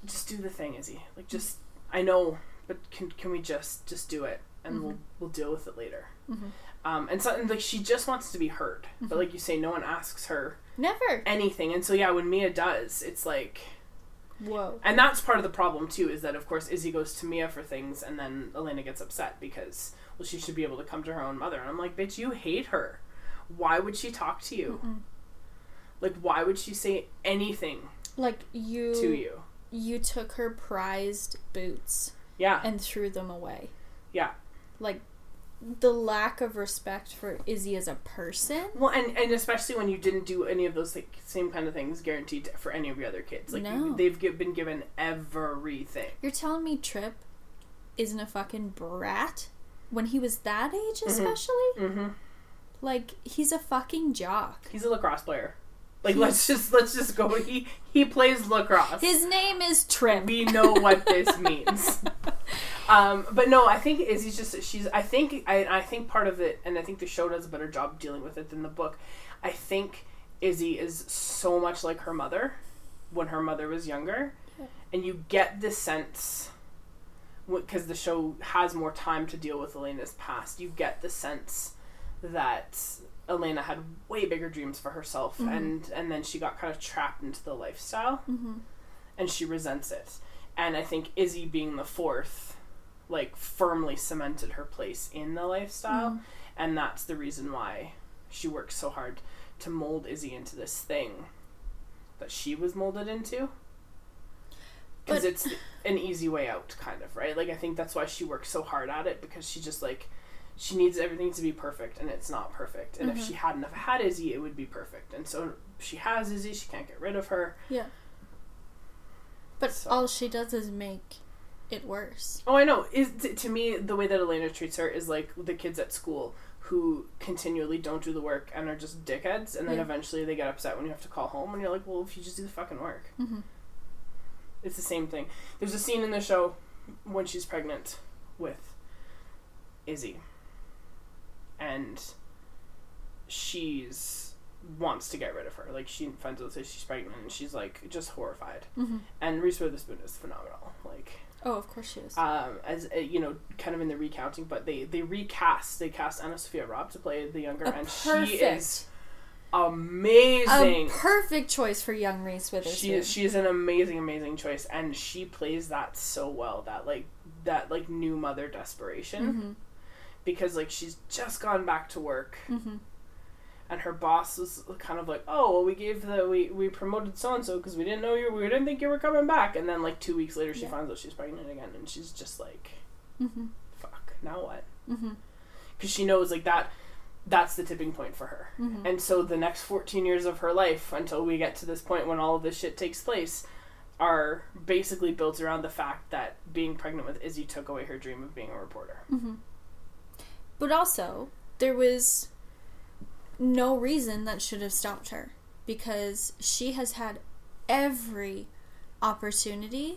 just do the thing, is he Like, just I know, but can can we just just do it, and we'll we'll deal with it later. Mhm. Um, and something like she just wants to be heard, but like you say, no one asks her Never. anything. And so yeah, when Mia does, it's like, Whoa. and that's part of the problem too, is that of course Izzy goes to Mia for things, and then Elena gets upset because well she should be able to come to her own mother, and I'm like, bitch, you hate her. Why would she talk to you? Mm-mm. Like, why would she say anything Like you, to you? you took her prized boots Yeah. and threw them away. Yeah. Like the lack of respect for Izzy as a person. Well, and, and especially when you didn't do any of those like same kind of things guaranteed for any of your other kids. Like No. you, they've been given everything. You're telling me Trip isn't a fucking brat when he was that age, especially? Mm-hmm. Like he's a fucking jock. He's a lacrosse player. Like let's just let's just go. He he plays lacrosse. His name is Trip. we know what this means. Um, but no, I think Izzy's just she's. I think I I think part of it, and I think the show does a better job dealing with it than the book. I think Izzy is so much like her mother when her mother was younger, Yeah. and you get this sense because the show has more time to deal with Elena's past. You get the sense that Elena had way bigger dreams for herself, Mhm. and and then she got kind of trapped into the lifestyle hmm and she resents it. And I think Izzy being the fourth, like firmly cemented her place in the lifestyle, Mhm. and that's the reason why she works so hard to mold Izzy into this thing that she was molded into. Because it's an easy way out, kind of, right? Like, I think that's why she works so hard at it because she just like she needs everything to be perfect, and it's not perfect. And Mhm. if she hadn't have had Izzy, it would be perfect. And so she has Izzy; she can't get rid of her. Yeah. But So- all she does is make it worse. Oh, I know. Is t- to me the way that Elena treats her is like the kids at school who continually don't do the work and are just dickheads, and then Yeah. eventually they get upset when you have to call home, and you're like, well, if you just do the fucking work, hmm it's the same thing. There's a scene in the show when she's pregnant with Izzy, and she's wants to get rid of her. Like she finds out that she's pregnant, and she's like just horrified. hmm And Reese Witherspoon is phenomenal. Like. Oh, of course she is. um, as uh, you know, kind of in the recounting, but they they recast. They cast AnnaSophia Robb to play the younger, a and perfect, she is amazing. a perfect choice for young Reese Witherspoon. she is she is an amazing, amazing choice, and she plays that so well. That like that like new mother desperation hmm because like she's just gone back to work, hmm and her boss was kind of like, oh well, we gave the we we promoted so and so because we didn't know you we didn't think you were coming back, and then like two weeks later she Yeah. finds out she's pregnant again, and she's just like, hmm fuck, now what? because she knows like that that's the tipping point for her. Hmm and so the next 14 years of her life until we get to this point when all of this shit takes place are basically built around the fact that being pregnant with izzy took away her dream of being a reporter. Hmm But also, there was no reason that should have stopped her because she has had every opportunity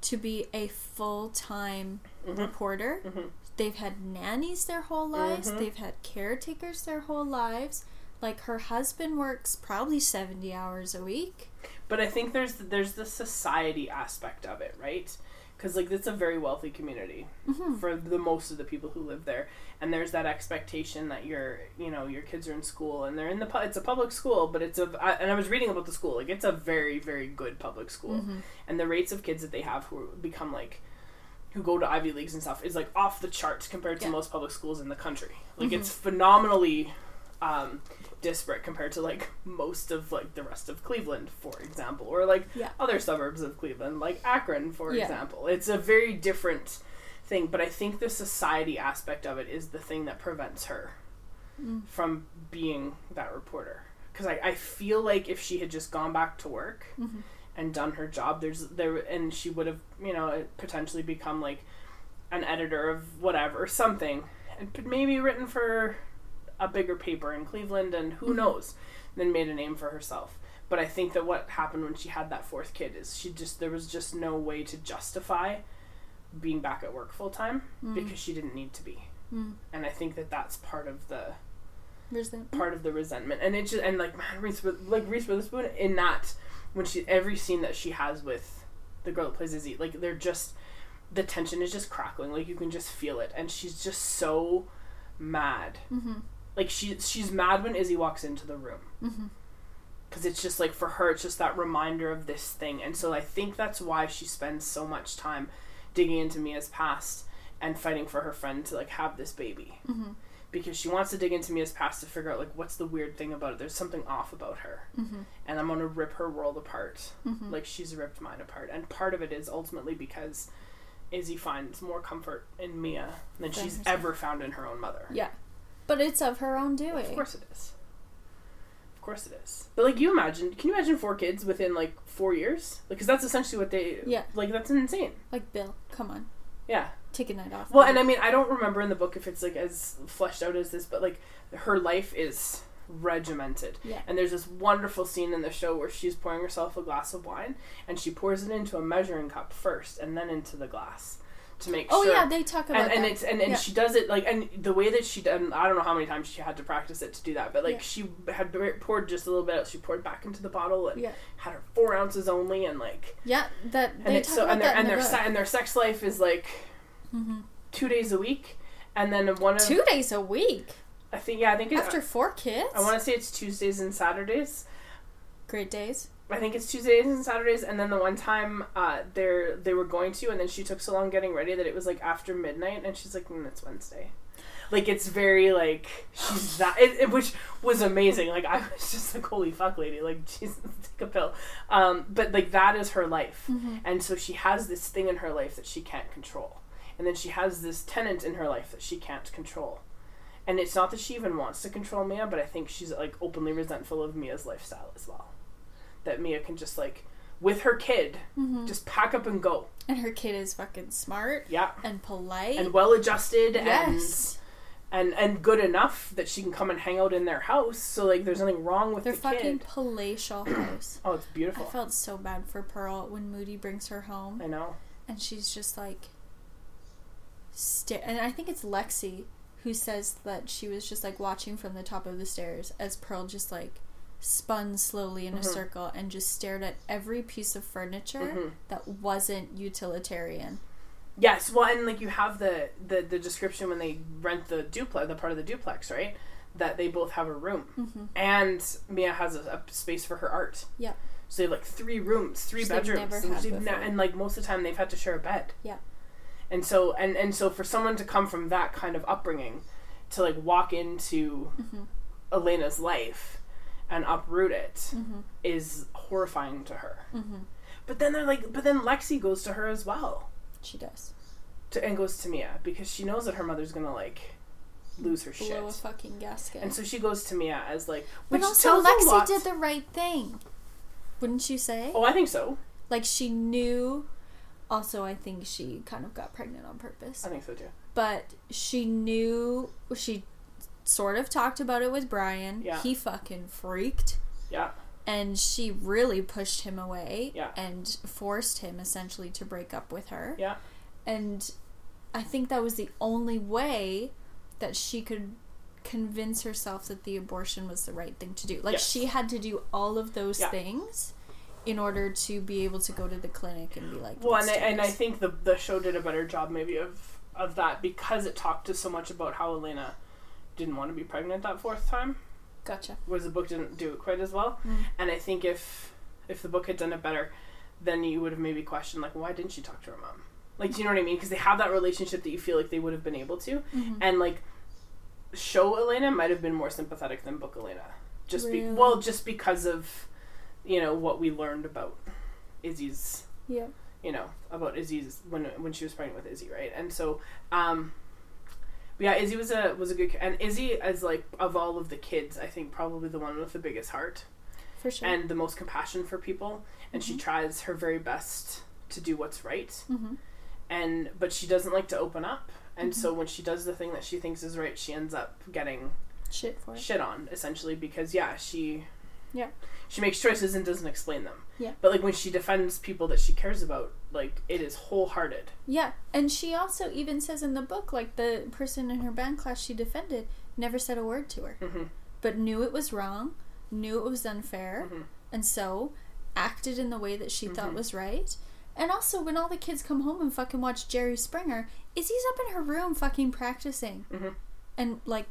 to be a full time Mhm. reporter. Mhm. They've had nannies their whole lives, Mhm. they've had caretakers their whole lives. Like her husband works probably 70 hours a week. but i think there's there's the society aspect of it right because like it's a very wealthy community Mhm. for the most of the people who live there and there's that expectation that your you know your kids are in school and they're in the pu- it's a public school but it's a I, and i was reading about the school like it's a very very good public school Mhm. and the rates of kids that they have who become like who go to ivy leagues and stuff is like off the charts compared to Yeah. most public schools in the country like Mhm. it's phenomenally um disparate compared to like most of like the rest of cleveland for example or like Yeah. other suburbs of cleveland like akron for Yeah. example it's a very different thing but i think the society aspect of it is the thing that prevents her Mm. from being that reporter because I, I feel like if she had just gone back to work Mhm. and done her job there's there and she would have you know potentially become like an editor of whatever or something and maybe written for a bigger paper in cleveland and who Mhm. knows then made a name for herself but i think that what happened when she had that fourth kid is she just there was just no way to justify being back at work full time Mm. because she didn't need to be Mm. and i think that that's part of the Resent- part of the resentment and it just and like man Reese With- like Reese Witherspoon in that when she every scene that she has with the girl that plays Izzy like they're just the tension is just crackling like you can just feel it and she's just so mad Mhm. like she she's mad when Izzy walks into the room Mhm. because it's just like for her it's just that reminder of this thing and so I think that's why she spends so much time digging into Mia's past and fighting for her friend to like have this baby Mhm. because she wants to dig into Mia's past to figure out like what's the weird thing about it. There's something off about her, Mhm. and I'm gonna rip her world apart, Mhm. like she's ripped mine apart. And part of it is ultimately because Izzy finds more comfort in Mia than Than she's herself. ever found in her own mother. Yeah. But it's of her own doing. Of course it is. Of course it is. But like you imagine, can you imagine four kids within like four years? Like, because that's essentially what they. Yeah. Like that's insane. Like Bill, come on. Yeah. Take a night off. Well, and I mean, I don't remember in the book if it's like as fleshed out as this, but like her life is regimented. Yeah. And there's this wonderful scene in the show where she's pouring herself a glass of wine and she pours it into a measuring cup first and then into the glass to make Oh sure. yeah, they talk about and, and that. it's and, and Yeah. she does it like and the way that she done I don't know how many times she had to practice it to do that but like Yeah. she had poured just a little bit out she poured back into the bottle and Yeah. had her four ounces only and like yeah, that and they it's talk so about and their and their se- and their sex life is like Mhm. two days a week and then one of Two days a week I think yeah I think after four kids. I want to say it's Tuesdays and Saturdays. Great days. I think it's Tuesdays and Saturdays, and then the one time uh, they they were going to, and then she took so long getting ready that it was like after midnight, and she's like, mm, "It's Wednesday." Like it's very like she's that, it, it- which was amazing. Like I was just like, "Holy fuck, lady!" Like Jesus, take a pill. Um, but like that is her life, Mhm. and so she has this thing in her life that she can't control, and then she has this tenant in her life that she can't control. And it's not that she even wants to control Mia, but I think she's like openly resentful of Mia's lifestyle as well. That Mia can just like, with her kid, Mhm. just pack up and go. And her kid is fucking smart Yeah. and polite. And well adjusted yes. and, and and good enough that she can come and hang out in their house. So like there's nothing wrong with Their the fucking kid. palatial house. Oh, it's beautiful. I felt so bad for Pearl when Moody brings her home I know. and she's just like sta- and I think it's Lexi who says that she was just like watching from the top of the stairs as Pearl just like spun slowly in a Mhm. circle and just stared at every piece of furniture Mhm. that wasn't utilitarian. Yes, well, and like you have the, the the description when they rent the duplex, the part of the duplex, right? That they both have a room, Mm-hmm. and Mia has a, a space for her art. Yeah. So they have like three rooms, three Which bedrooms, never and, and like most of the time they've had to share a bed. Yeah. And so and and so for someone to come from that kind of upbringing, to like walk into Mm-hmm. Elena's life, and uproot it Mm-hmm. is horrifying to her. Mm-hmm. But then they're like, but then Lexi goes to her as well. She does. to and goes to Mia because she knows that her mother's gonna like lose her shit. Blow a fucking gasket. And so she goes to Mia as like but which also tells a Lexi did the right thing. Wouldn't you say? Oh, I think so. Like she knew also I think she kind of got pregnant on purpose. I think so too. But she knew she sort of talked about it with Brian. Yeah. He fucking freaked. Yeah. And she really pushed him away Yeah. and forced him essentially to break up with her. Yeah. And I think that was the only way that she could convince herself that the abortion was the right thing to do. Like Yes. she had to do all of those Yeah. things in order to be able to go to the clinic and be like, Well, and I, and I think the the show did a better job maybe of of that because it talked to so much about how Elena didn't want to be pregnant that fourth time, gotcha. whereas the book didn't do it quite as well. Mm. And I think if if the book had done it better, then you would have maybe questioned like why didn't she talk to her mom? Like, do you know what I mean? Because they have that relationship that you feel like they would have been able to, Mhm. and like show Elena might have been more sympathetic than book Elena, just be well, just because of you know what we learned about Izzy's Yeah. you know about Izzy's when when she was pregnant with Izzy, right? And so, um, but yeah, Izzy was a was a good and Izzy as like of all of the kids, I think probably the one with the biggest heart For sure. and the most compassion for people, and she Mhm. tries her very best to do what's right, mm-hmm. and but she doesn't like to open up, and Mhm. so when she does the thing that she thinks is right, she ends up getting Shit for it. shit on essentially because yeah she Yeah. she makes choices and doesn't explain them Yeah. but like when she defends people that she cares about like it is wholehearted Yeah, and she also even says in the book, like the person in her band class she defended never said a word to her, hmm but knew it was wrong, knew it was unfair, Mhm. and so acted in the way that she thought Mhm. was right. And also, when all the kids come home and fucking watch Jerry Springer, Izzy's up in her room fucking practicing Mhm. and like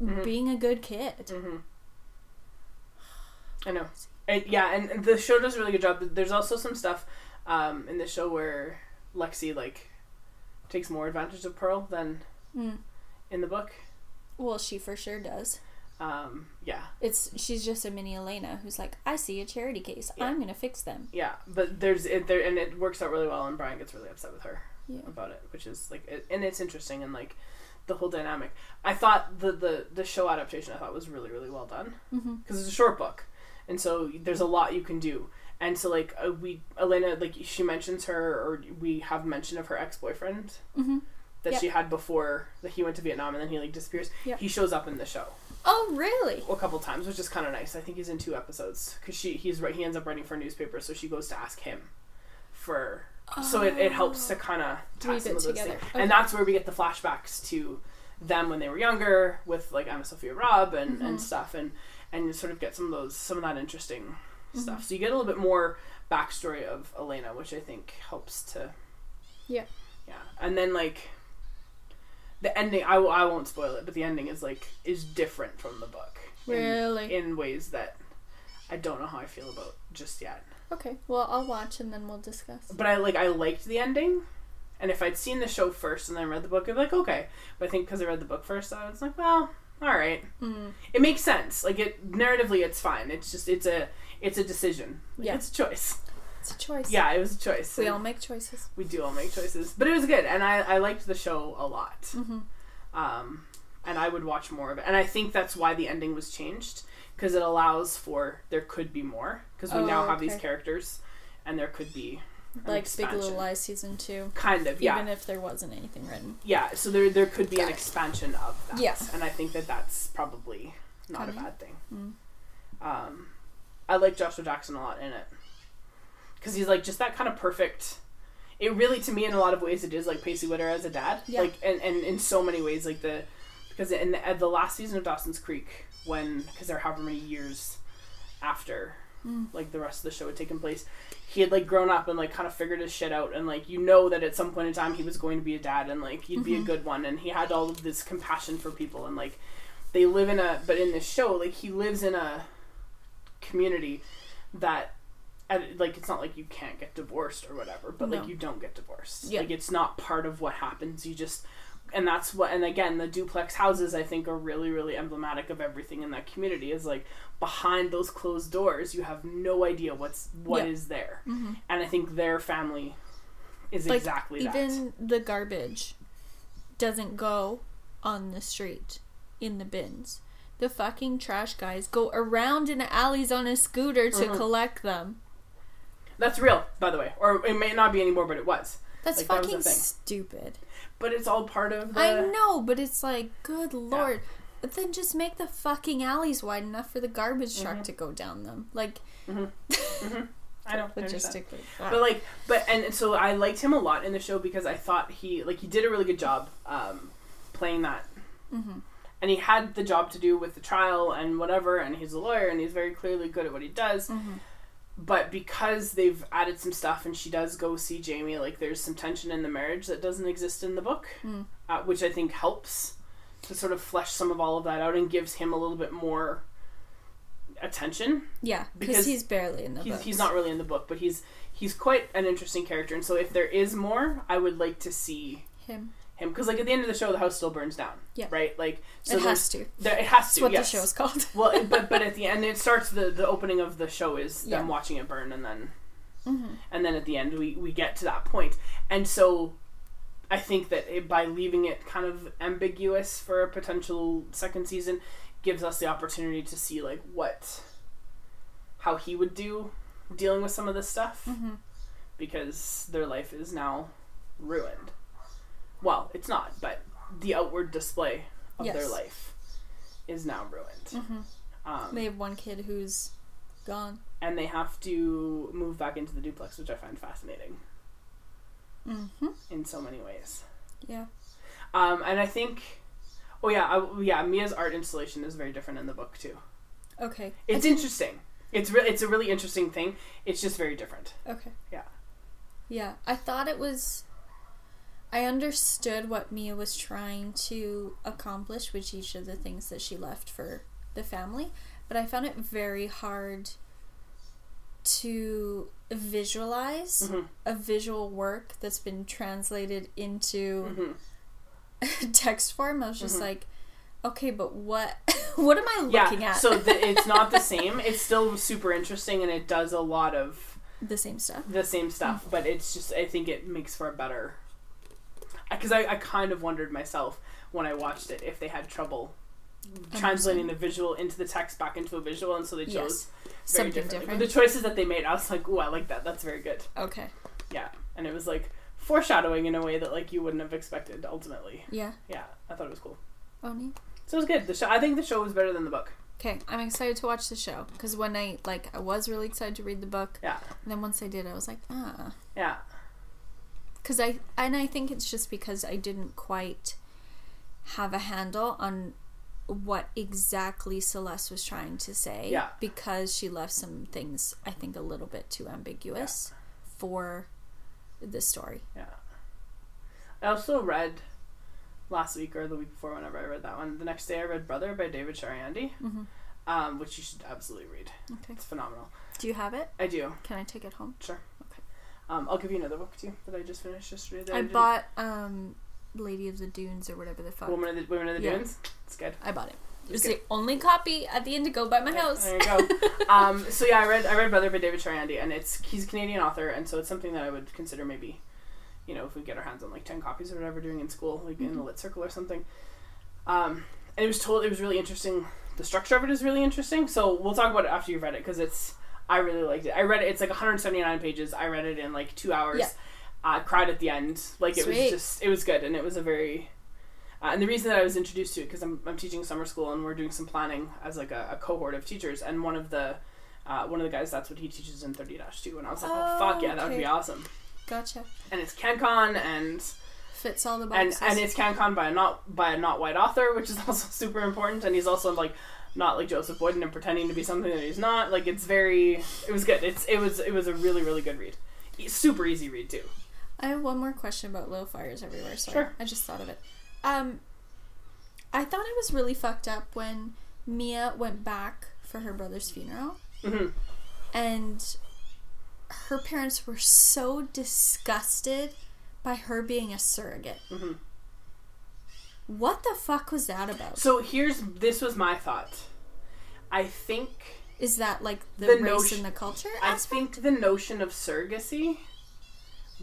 Mhm. being a good kid. hmm I know. And, yeah, and the show does a really good job. There's also some stuff um, in the show where Lexi like takes more advantage of Pearl than Mm. in the book. Well, she for sure does. Um, yeah, It's she's just a mini Elena who's like, I see a charity case, Yeah. I'm gonna fix them. yeah, but there's it there, and it works out really well. And Brian gets really upset with her Yeah. about it, which is like, it, and it's interesting and like the whole dynamic. I thought the the the show adaptation I thought was really really well done. Mm-hmm. because it's a short book, and so there's a lot you can do. And so like uh, we Elena like she mentions her or we have mention of her ex boyfriend Mm-hmm. that Yep. she had before that he went to Vietnam and then he like disappears. Yep. He shows up in the show Oh, really? a couple times, which is kind of nice. I think he's in two episodes because she he's right. He ends up writing for a newspaper, so she goes to ask him for. So it, it helps to kind of tie some of those together. things, Okay. and that's where we get the flashbacks to them when they were younger with like AnnaSophia Robb and, Mhm. and stuff, and and you sort of get some of those some of that interesting Mm-hmm. stuff. So you get a little bit more backstory of Elena, which I think helps to. Yeah. Yeah, and then like. The ending, I, will, I won't spoil it, but the ending is like is different from the book in- Really? in ways that I don't know how I feel about just yet. Okay. Well, I'll watch and then we'll discuss. But I like I liked the ending, and if I'd seen the show first and then read the book, I'd be like okay. But I think because I read the book first, I was like, well, all right, Mm. it makes sense. Like it narratively, it's fine. It's just it's a it's a decision. Like, Yeah. it's a choice. It's a choice. Yeah, it was a choice. We all make choices. we do all make choices, but it was good, and I I liked the show a lot. Mm-hmm. um, and I would watch more of it. And I think that's why the ending was changed because it allows for there could be more because we Oh, now have these characters, and there could be Like Big Little. Lies season two. Kind of, yeah, Even if there wasn't anything written. yeah. So there there could be an it. expansion of that. Yes, and I think that that's probably not a bad thing. Mm. Um, I like Joshua Jackson a lot in it because he's like just that kind of perfect. It really, to me, in a lot of ways, it is like Pacey Witter as a dad. Yeah. Like, and, and in so many ways, like the because in the, the last season of Dawson's Creek, when because there are however many years after Mm. like the rest of the show had taken place, he had like grown up and like kind of figured his shit out, and like you know that at some point in time he was going to be a dad, and like he'd be a Mhm. good one, and he had all of this compassion for people, and like they live in a but in this show like he lives in a community that like it's not like you can't get divorced or whatever but No. like you don't get divorced Yeah. like it's not part of what happens you just and that's what and again the duplex houses i think are really really emblematic of everything in that community is like behind those closed doors you have no idea what's what is Yeah. there Mm-hmm. and i think their family is Like, exactly that Even the garbage doesn't go on the street in the bins. The fucking trash guys go around in alleys on a scooter to Mhm. collect them. that's real by the way or it may not be anymore but it was That's Like, that was fucking stupid. but it's all part of the I know, but it's like, good lord. But then just make the fucking alleys wide enough for the garbage truck Mhm. to go down them. Like, i know I understand. logistically. but like but and so i liked him a lot in the show because i thought he like he did a really good job um playing that hmm and he had the job to do with the trial and whatever and he's a lawyer and he's very clearly good at what he does hmm but because they've added some stuff and she does go see Jamie, like there's some tension in the marriage that doesn't exist in the book, Mm. uh, which I think helps to sort of flesh some of all of that out and gives him a little bit more attention. Yeah, Because because he's barely in the He's, book. he's not really in the book, but he's he's quite an interesting character. And so if there is more, I would like to see him. Him because like at the end of the show, the house still burns down. Yeah. Right. Like so it has to. There, it has That's to. what yes. the show's called. well, but but at the end, it starts the the opening of the show is Yeah. them watching it burn, and then hmm and then at the end we we get to that point, and so I think that it, by leaving it kind of ambiguous for a potential second season gives us the opportunity to see like what how he would do dealing with some of this stuff hmm because their life is now ruined. Well, it's not, but the outward display of their life is now ruined. hmm Um, They have one kid who's gone. and they have to move back into the duplex, which I find fascinating hmm in so many ways. Yeah. Um, and I think, oh yeah, I, yeah, Mia's art installation is very different in the book too. Okay. It's interesting. It's re- it's a really interesting thing. It's just very different. Okay. Yeah. Yeah. I thought it was. I understood what Mia was trying to accomplish with each of the things that she left for the family, but I found it very hard to visualize Mhm. a visual work that's been translated into hmm text form. I was just Mhm. like, okay, but what what am I Yeah, looking at? so the, it's not the same. It's still super interesting, and it does a lot of the same stuff. the same stuff, but it's just I think it makes for a better. Because I, I kind of wondered myself when I watched it if they had trouble translating the visual into the text back into a visual, and so they chose Yes. very Something different. But the choices that they made, I was like, "Ooh, I like that. That's very good." Okay. Yeah, and it was like foreshadowing in a way that like you wouldn't have expected. Ultimately, Yeah. yeah, I thought it was cool. Oh, neat. So it was good. The show, I think the show was better than the book. Okay, I'm excited to watch the show because when I like, I was really excited to read the book, Yeah, and then once I did, I was like, ah, yeah, because I and I think it's just because I didn't quite have a handle on what exactly Celeste was trying to say. Yeah. Because she left some things, I think, a little bit too ambiguous for this story. yeah. I also read last week or the week before, whenever I read that one. The next day, I read Brother by David Chariandy, hmm um, which you should absolutely read. Okay. It's phenomenal. Do you have it? I do. Can I take it home? Sure. Um, I'll give you another book too that I just finished yesterday. that I bought um, Lady of the Dunes or whatever the fuck. Woman of the Women of the Yeah. Dunes. It's good. I bought it. It was the only copy at the Indigo by my house. There you go. um, so yeah, I read I read Brother by David Chariandy, and it's he's a Canadian author, and so it's something that I would consider maybe, you know, if we get our hands on like ten copies or whatever, doing in school, like in the lit circle or something. Um, and it was told it was really interesting. The structure of it is really interesting. So we'll talk about it after you've read it because it's I really liked it. I read it. It's like 179 pages. I read it in like two hours. Yeah. I cried at the end. Like it was just it was good, and it was a very uh, and the reason that I was introduced to it because I'm, I'm teaching summer school and we're doing some planning as like a, a cohort of teachers and one of the uh, one of the guys that's what he teaches in 30 2 and I was like oh, Oh, fuck yeah that would be awesome Gotcha. and it's CanCon and Fits all the and boxes. and it's CanCon by a not by a not white author which is also super important and he's also like not like Joseph Boyden and pretending to be something that he's not like it's very it was good it's it was it was a really really good read super easy read too I have one more question about low Fires Everywhere. Sorry, Sure. I just thought of it. Um, I thought it was really fucked up when Mia went back for her brother's funeral, hmm and her parents were so disgusted by her being a surrogate. hmm What the fuck was that about? so here's this was my thought I think Is that like the, The race notion- and the culture I think the notion of surrogacy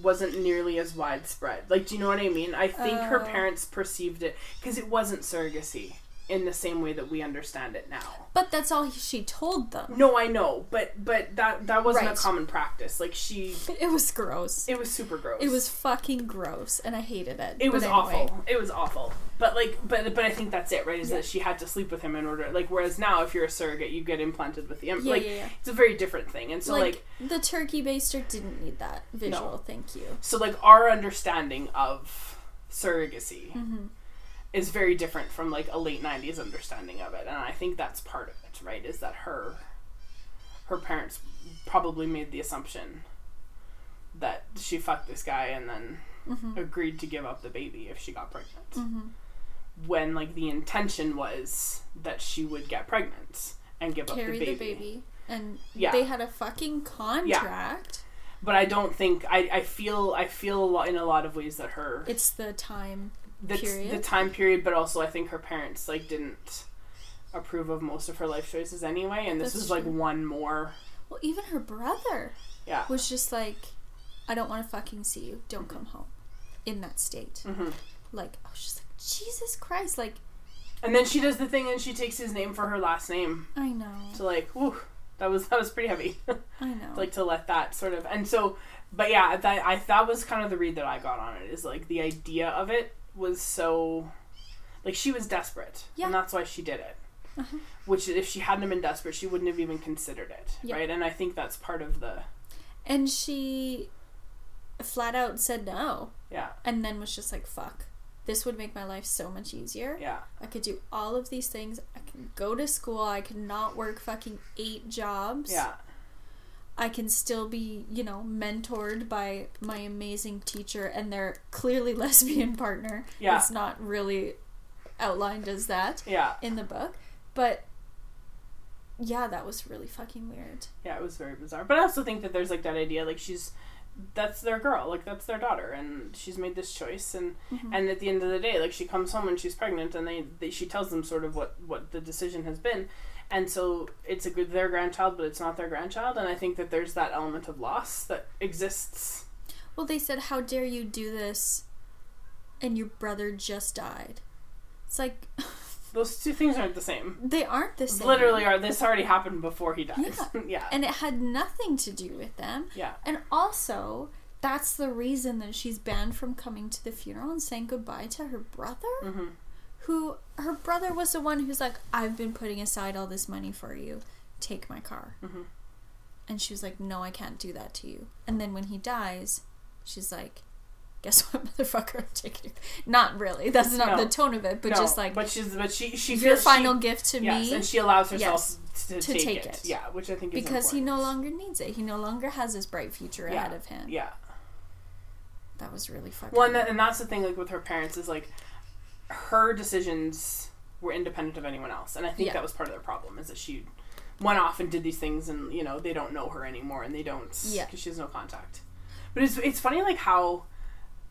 wasn't nearly as widespread. Like, do you know what I mean? I think her Oh. parents perceived it because it wasn't surrogacy in the same way that we understand it now. But that's all she told them. No, I know, but but that that wasn't Right. a common practice. Like she, It was gross. it was super gross. It was fucking gross, and I hated it. It But was anyway. awful. It was awful. But like, but but I think that's it, right? Is Yeah. that she had to sleep with him in order. Like, whereas now, if you're a surrogate, you get implanted with the embryo. Yeah, like, yeah, yeah. it's a very different thing. And so, like, like, the turkey baster didn't need that visual. Thank you. so like our understanding of surrogacy Mm-hmm. Is very different from like a late 90s understanding of it and i think that's part of it right is that her her parents probably made the assumption that she fucked this guy and then Mm-hmm. agreed to give up the baby if she got pregnant. Mm-hmm. When like the intention was that she would get pregnant and give Carry up the baby. the baby. And Yeah. they had a fucking contract. yeah But I don't think I, I feel I feel a lot in a lot of ways that her It's the time. That's period. the time period, but also I think her parents like didn't approve of most of her life choices anyway, and this That's was like true. one more. Well, even her brother Yeah. was just like, I don't want to fucking see you. Don't come home. In that state. hmm Like, I was just like, Jesus Christ. Like, And then she does the thing, and she takes his name for her last name. I know. So like, whew, that was that was pretty heavy. I know. like to let that sort of and so but yeah that i that was kind of the read that i got on it is like the idea of it was so like she was desperate Yeah. and that's why she did it Uh-huh. which if she hadn't been desperate she wouldn't have even considered it Yeah. right and i think that's part of the and she flat out said no. yeah And then was just like, fuck. This would make my life so much easier. yeah I could do all of these things. I can go to school. I can not work fucking eight jobs. yeah I can still be, you know, mentored by my amazing teacher and their clearly lesbian partner. Yeah. It's not really outlined as that yeah in the book. But yeah, that was really fucking weird. yeah it was very bizarre but i also think that there's like that idea like she's that's their girl like that's their daughter and she's made this choice and Mhm. and at the end of the day like she comes home and she's pregnant and they, they she tells them sort of what what the decision has been and so it's a good their grandchild but it's not their grandchild and i think that there's that element of loss that exists Well, they said, How dare you do this? And your brother just died. It's like, those two things aren't the same they aren't the same. literally are this already happened before he dies yeah And it had nothing to do with them. yeah And also, that's the reason that she's banned from coming to the funeral and saying goodbye to her brother. hmm Who, her brother was the one who's like, I've been putting aside all this money for you. Take my car. Mhm. And she was like, No, I can't do that to you. And then when he dies, she's like, Guess what, motherfucker? I'm taking you. Not really. That's not No. the tone of it, but No, just like, but she's but she she your final she, gift to yes me. and she allows herself Yes, to, to take, take it. it. yeah which i think is because he no longer needs it. He no longer has his bright future Yeah. ahead of him. yeah That was really fucking. Well, and, that, and that's the thing, like with her parents, is like her decisions were independent of anyone else, and I think Yeah. that was part of their problem is that she went off and did these things, and you know they don't know her anymore, and they don't, Yeah. because she has no contact. But it's it's funny like how.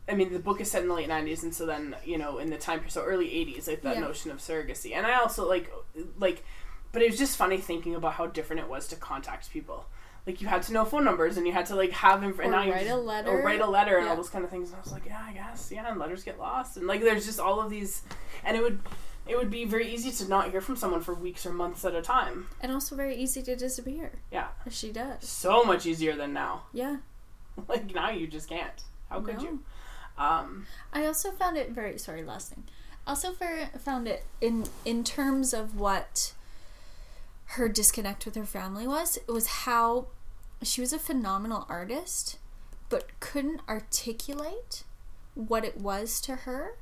I mean, the book is set in the late '90s, and so then you know, in the time so early '80s, like that Yeah. notion of surrogacy, and I also like, like, but it was just funny thinking about how different it was to contact people. Like you had to know phone numbers, and you had to like have inf- and now you write a letter. or write a letter, and all those kind of things. And I was like, yeah, I guess, yeah, and letters get lost, and like there's just all of these, and it would, it would be very easy to not hear from someone for weeks or months at a time. and also very easy to disappear. Yeah. As she does. So much easier than now. Yeah. Like now you just can't. How could No. you? Um, I also found it very sorry. Last thing. I also for, found it in in terms of what her disconnect with her family was. It was how she was a phenomenal artist, but couldn't articulate what it was to her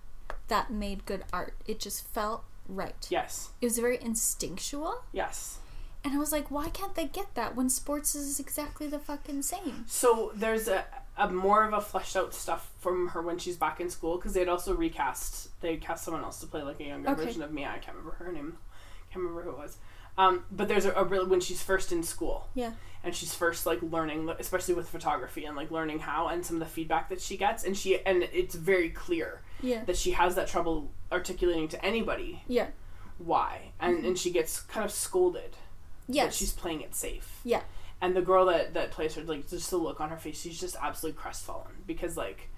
that made good art. It just felt right. yes, It was very instinctual, yes. and I was like, why can't they get that when sports is exactly the fucking same? So there's a, a more of a fleshed out stuff from her when she's back in school because they'd also recast they cast someone else to play like a younger Okay. version of Mia. I can't remember her name. Can't remember who it was. Um, but there's a, a real when she's first in school Yeah. and she's first like learning, especially with photography and like learning how and some of the feedback that she gets and she and it's very clear Yeah. that she has that trouble articulating to anybody Yeah. why and and she gets kind of scolded that Yes. she's playing it safe. Yeah. And the girl that that plays her, like just the look on her face, she's just absolutely crestfallen because like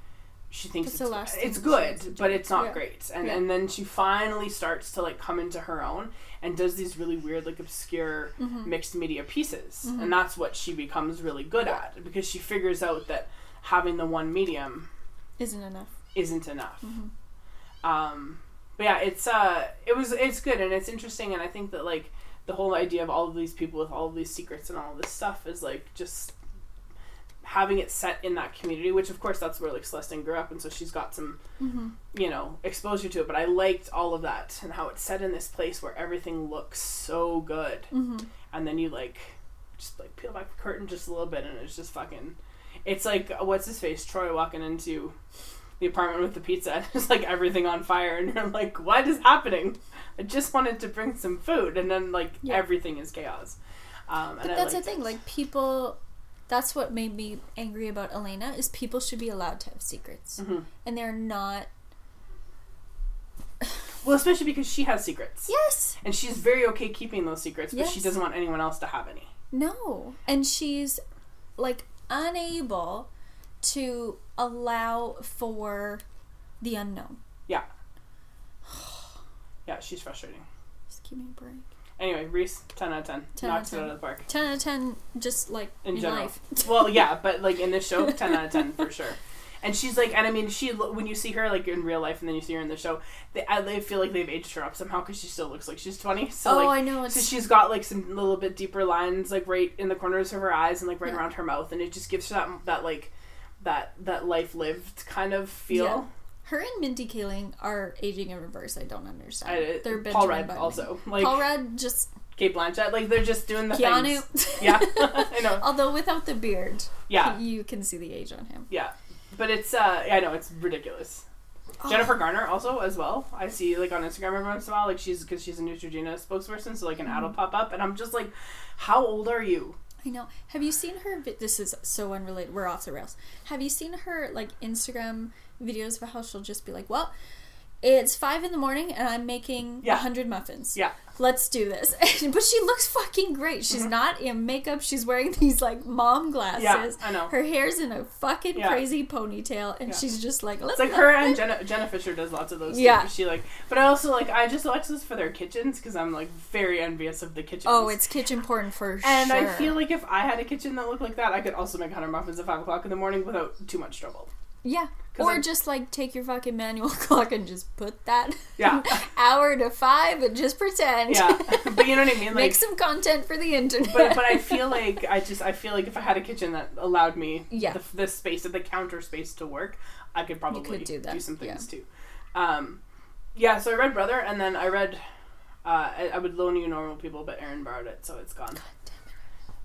she thinks it's, it's thing she wants to good, but it's not Yeah. great. And Yeah. and then she finally starts to like come into her own and does these really weird, like obscure Mhm. mixed media pieces, Mhm. and that's what she becomes really good at because she figures out that having the one medium Isn't enough. isn't enough. Mhm. Um, but yeah, it's uh, it was it's good and it's interesting, and I think that like the whole idea of all of these people with all of these secrets and all of this stuff is like just having it set in that community, which of course that's where like Celeste Ng grew up, and so she's got some Mm-hmm. you know exposure to it. But I liked all of that and how it's set in this place where everything looks so good, Mm-hmm. and then you like just like peel back the curtain just a little bit, and it's just fucking. It's like what's his face, Troy walking into the apartment with the pizza, and it's like everything on fire, and you're like, what is happening? I just wanted to bring some food, and then like Yeah. everything is chaos. Um, But that's the thing. it. Like people, that's what made me angry about Elena is people should be allowed to have secrets, Mhm. and they're not. well, especially because she has secrets, Yes. and she's very okay keeping those secrets, but she doesn't want anyone else to have any. No. And she's like unable to allow for the unknown. Yeah. Yeah, she's frustrating. Just give me a break. Anyway, Reese, 10 out of 10. 10 out of Knocks it 10. out of the park. 10 out of 10, just like In in, general. life. Well, yeah, but like in this show, 10 out of 10 for sure. And she's like, and I mean, she when you see her like in real life and then you see her in the show, they, I, they feel like they've aged her up somehow because she still looks like she's 20. So oh, like, I know. so she's got like some little bit deeper lines like right in the corners of her eyes and like right Yeah. around her mouth, and it just gives her that that like that that life lived kind of feel. Yeah. Her and Mindy Kaling are aging in reverse. I don't understand. I, They're Paul Benjamin Rudd Button. also like Paul Rudd just Cate Blanchett, like they're just doing the Keanu. things. Yeah, I know. Although without the beard, Yeah, you can see the age on him. yeah, but it's uh, I know it's ridiculous. Oh. Jennifer Garner also as well. I see like on Instagram every once in a while, like she's because she's a Neutrogena spokesperson, so like an ad will pop up, and I'm just like, how old are you? I know. Have you seen her? vi- This is so unrelated. We're off the rails. Have you seen her like Instagram videos of how she'll just be like, "Well, it's five in the morning and I'm making a Yeah. hundred muffins. Yeah, Let's do this." but she looks fucking great. She's Mm-hmm. not in makeup. She's wearing these like mom glasses. yeah, I know. Her hair's in a fucking Yeah. crazy ponytail, and Yeah. she's just like, let's. It's like her and Jenna, Jenna Fischer does lots of those. Too, Yeah. she like, but I also like I just watch this for their kitchens because I'm like very envious of the kitchens. Oh, it's kitchen porn for and sure. I feel like if I had a kitchen that looked like that, I could also make hundred muffins at five o'clock in the morning without too much trouble. Yeah. Or I- just like take your fucking manual clock and just put that Yeah. hour to five and just pretend. Yeah, but you know what I mean. Like, Make some content for the internet. but but I feel like I just I feel like if I had a kitchen that allowed me Yeah. the, the space the counter space to work, I could probably could do that, some things too. Um, yeah. So I read Brother, and then I read. Uh, I, I would loan you Normal People, but Erin borrowed it, so it's gone.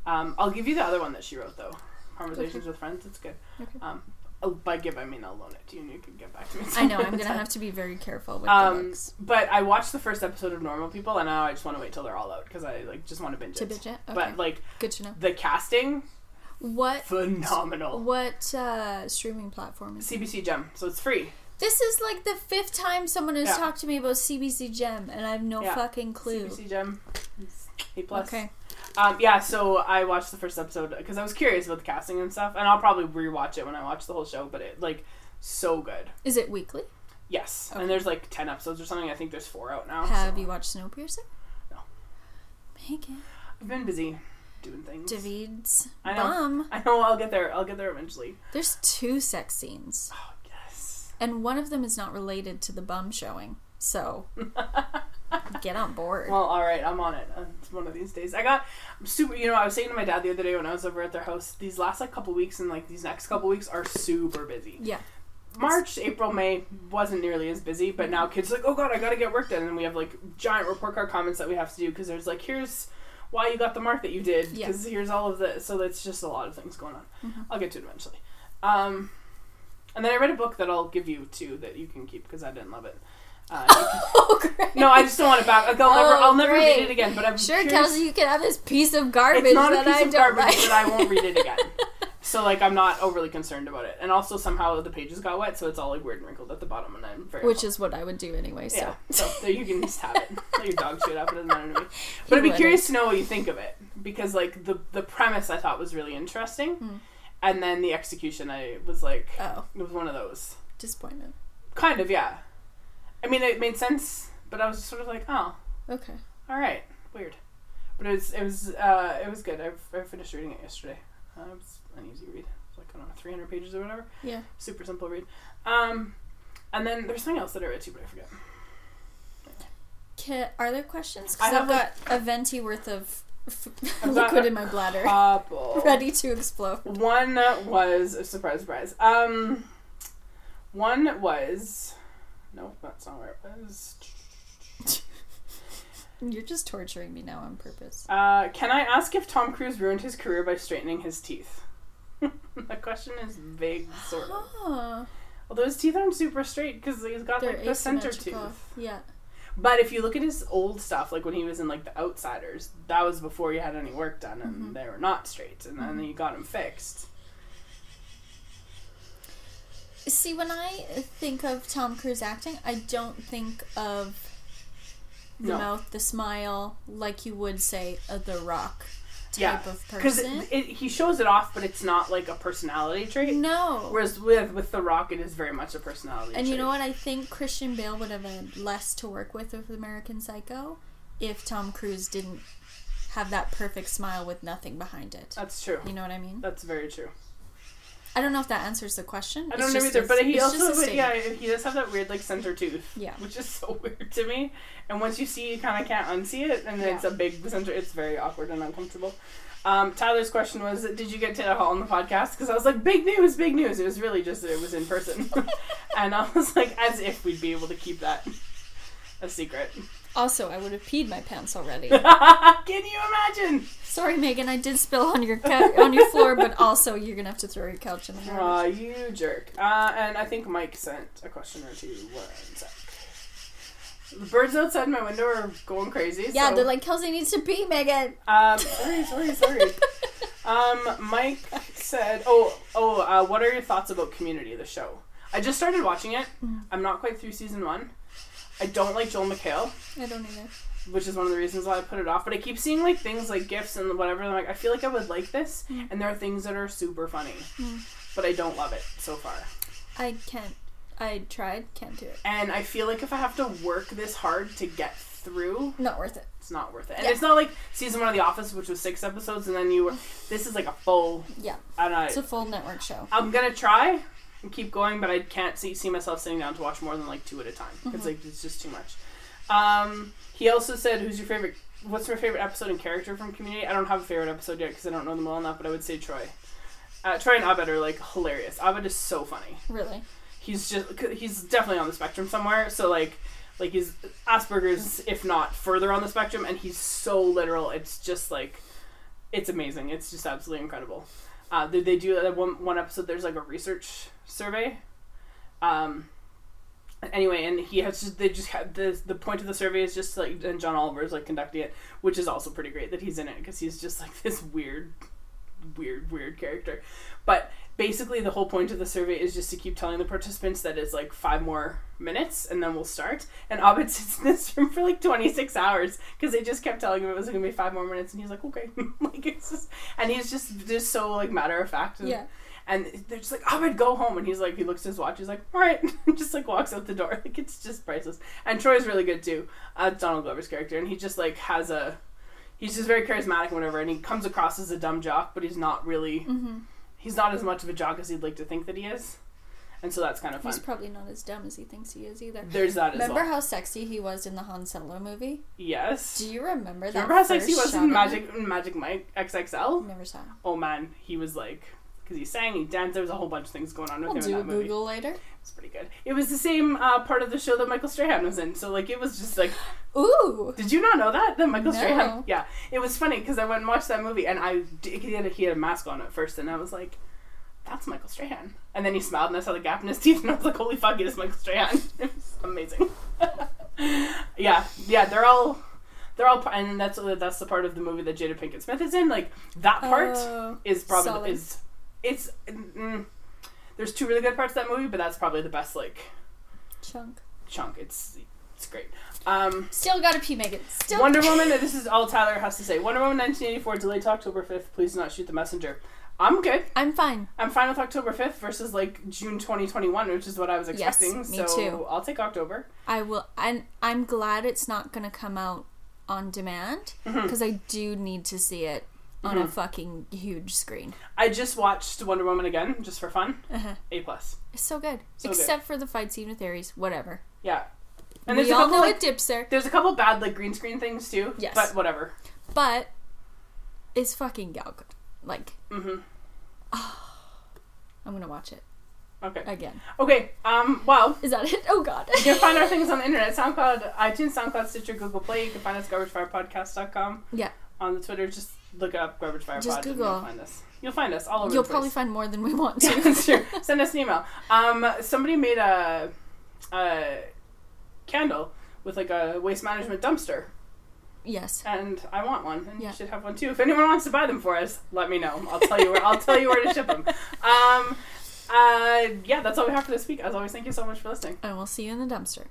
Um, I'll give you the other one that she wrote though. Conversations with Friends. It's good. Okay. Um, oh, by give I mean I'll loan it to you, and you can get back to me. I know I'm gonna have to be very careful with the Um, books. but I watched the first episode of Normal People, and now I just want to wait till they're all out because I like just want to binge To it. bitch it. Okay. But like Good to know. the casting, What phenomenal. what uh, streaming platform is? it? CBC Gem, so it's free. This is like the fifth time someone has Yeah. talked to me about CBC Gem, and I have no Yeah. fucking clue. CBC Gem, A plus. Okay. Um, yeah, so I watched the first episode because I was curious about the casting and stuff, and I'll probably rewatch it when I watch the whole show. But it like so good. Is it weekly? Yes, Okay. and there's like ten episodes or something. I think there's four out now. Have so- you watched Snowpiercer? No. It. I've been busy doing things. David's I know. bum. I know. I'll get there. I'll get there eventually. There's two sex scenes, Oh yes. and one of them is not related to the bum showing. So get on board. Well, all right, I'm on it. Uh, It's one of these days. I got I'm super. You know, I was saying to my dad the other day when I was over at their house. These last like couple weeks and like these next couple weeks are super busy. yeah. March, April, May wasn't nearly as busy, but now kids are like, oh god, I gotta get work done, and we have like giant report card comments that we have to do because there's like, here's why you got the mark that you did, Yeah. because here's all of this. So it's just a lot of things going on. Mhm. I'll get to it eventually. Um, and then I read a book that I'll give you too that you can keep because I didn't love it. Uh, oh, great. no, I just don't want it back. Like, I'll never, Oh, I'll never read it again. But I'm Sure, curious- Kelsey, you you can have this piece of garbage It's not a piece I of garbage, like. but I won't read it again. So like I'm not overly concerned about it. And also somehow the pages got wet, so it's all like weird and wrinkled at the bottom, and I'm very Which is what I would do anyway. So yeah. So there you can just have it. Let your dog shit up. It doesn't matter to me. But I'd be curious to know what you think of it because like the the premise I thought was really interesting, Hmm. and then the execution I was like oh, it was one of those disappointment. kind of yeah. I mean it made sense, but I was sort of like oh Okay. all right weird, but it was it was uh, it was good. I I finished reading it yesterday. Uh, it was an easy read. It was like I don't know 300 pages or whatever. Yeah. Super simple read. Um, and then there's something else that I read too, but I forget. Are there questions? I Because have, I've got a venti worth of f- I've got liquid a in my bladder, Couple. ready to explode. One was a surprise, surprise. Um, one was no, that's not where it was. You're just torturing me now on purpose. Uh, can I ask if Tom Cruise ruined his career by straightening his teeth? the question is vague, sort of. Huh. Although his teeth aren't super straight because he's got They're like the center tooth. Yeah. But if you look at his old stuff, like when he was in like The Outsiders, that was before he had any work done, and Mhm. they were not straight, and then he got them fixed. See, when I think of Tom Cruise acting, I don't think of the No. mouth, the smile, like you would say a The Rock type Yeah, of Because person. it, he shows it off, but it's not like a personality trait. no. Whereas with with The Rock, it is very much a personality. And you know what? I think Christian Bale would have had less to work with with American Psycho if Tom Cruise didn't have that perfect smile with nothing behind it. That's true. You know what I mean? That's very true. I don't know if that answers the question. I don't know either, but he also, but yeah, he does have that weird like center tooth. Yeah. which is so weird to me. And once you see, you kind of can't unsee it, and it's a big center. It's very awkward and uncomfortable. Um, Tyler's question was, did you get Taylor Hall on the podcast? Because I was like, big news, big news. It was really just that it was in person, and I was like, as if we'd be able to keep that a secret. Also, I would have peed my pants already. Can you imagine? Sorry, Megan, I did spill on your cou- on your floor, but also you're gonna have to throw your couch in the garbage. Aw, you jerk. Uh, and I think Mike sent a question or two. One sec. The birds outside my window are going crazy. yeah, so- they're like Kelsey needs to pee, Megan. Um, sorry, sorry, sorry. um, Mike said, "Oh, oh, uh, what are your thoughts about Community, the show? I just started watching it. Mm. I'm not quite through season one. I don't like Joel McHale, I don't either. Which is one of the reasons why I put it off. But I keep seeing like things like gifts and whatever. And I'm like, I feel like I would like this, Mm. and there are things that are super funny, Mm. but I don't love it so far. I can't. I tried, can't do it. And I feel like if I have to work this hard to get through, Not worth it. it's not worth it. And Yeah. it's not like season one of The Office, which was six episodes, and then you were. This is like a full. Yeah, And I, it's a full network show. I'm gonna try and keep going, but I can't see see myself sitting down to watch more than like two at a time. Mm-hmm. It's like it's just too much. Um, he also said, "Who's your favorite? What's my favorite episode and character from Community?" I don't have a favorite episode yet because I don't know them well enough, but I would say Troy. Uh, Troy and Abed are like hilarious. Abed is so funny. Really. He's just he's definitely on the spectrum somewhere. So like like he's Asperger's, if not further on the spectrum, and he's so literal. It's just like it's amazing. It's just absolutely incredible. Uh, they, they do uh, one one episode. There's like a research survey. Um. Anyway, and he has just they just had the the point of the survey is just like and John Oliver is like conducting it, which is also pretty great that he's in it because he's just like this weird, weird, weird character. But basically, the whole point of the survey is just to keep telling the participants that it's like five more minutes and then we'll start. And Abed sits in this room for like 26 hours because they just kept telling him it was to be five more minutes, and he's like, okay, like it's just, and he's just just so like matter of fact. And, Yeah. And they're just like, Abed, go home. And he's like, he looks at his watch. He's like, all right. just like walks out the door. Like, it's just priceless. And Troy's really good too. Uh, Donald Glover's character. And he just like has a, he's just very charismatic and whatever. And he comes across as a dumb jock, but he's not really, Mm-hmm. he's not as much of a jock as he'd like to think that he is. And so that's kind of fun. He's probably not as dumb as he thinks he is either. There's that as Remember well. how sexy he was in the Han Solo movie? yes. Do you remember Do that? remember how sexy he was in Magic Magic Mike XXL? Never saw. him. Oh man, he was like, because he sang, he danced. There was a whole bunch of things going on with I'll him do in a movie. Google later. It's pretty good. It was the same uh, part of the show that Michael Strahan was in. So like, it was just like, Ooh. did you not know that that Michael No. Strahan? Yeah, it was funny because I went and watched that movie and I he had, a, he had a mask on at first and I was like. That's Michael Strahan. And then he smiled and I saw the gap in his teeth and I was like, holy fuck, it is Michael Strahan. It was amazing. yeah, yeah, they're all, they're all, and that's that's the part of the movie that Jada Pinkett Smith is in. Like that part Oh, is probably solid. is it's mm, there's two really good parts of that movie, but that's probably the best like chunk. chunk. It's it's great. Um, Still gotta pee, Megan. Still. Wonder Woman. This is all Tyler has to say. Wonder Woman 1984 delayed to October 5th. Please do not shoot the messenger. I'm good. I'm fine. I'm fine with October 5th versus like June 2021, which is what I was expecting. Yes, me so too. I'll take October. I will, and I'm glad it's not gonna come out on demand Mm-hmm. because I do need to see it on a fucking huge screen. I just watched Wonder Woman again just for fun. Uh-huh. A plus. It's so good, So good. except for the fight scene with Ares. Whatever. Yeah. And we there's a all couple know like, it dips there, there's a couple bad like green screen things too. Yes. But whatever. but it's fucking Gal Gadot. Like, Mm-hmm. I'm gonna watch it. Okay. again. Okay. Um. Well, Is that it? Oh God. you can find our things on the internet: SoundCloud, iTunes, SoundCloud, Stitcher, Google Play. You can find us garbagefirepodcast.com. Yeah. On the Twitter, just look up Garbage Fire Just Pod and Google. you'll find us. You'll find us all over You'll the probably place. find more than we want to. that's true. Send us an email. Um, somebody made a, a candle with like a waste management dumpster, yes. and I want one, and Yeah. you should have one too. If anyone wants to buy them for us, let me know. I'll tell you where. I'll tell you where to ship them. Um, uh, yeah, that's all we have for this week. As always, thank you so much for listening. And we'll see you in the dumpster.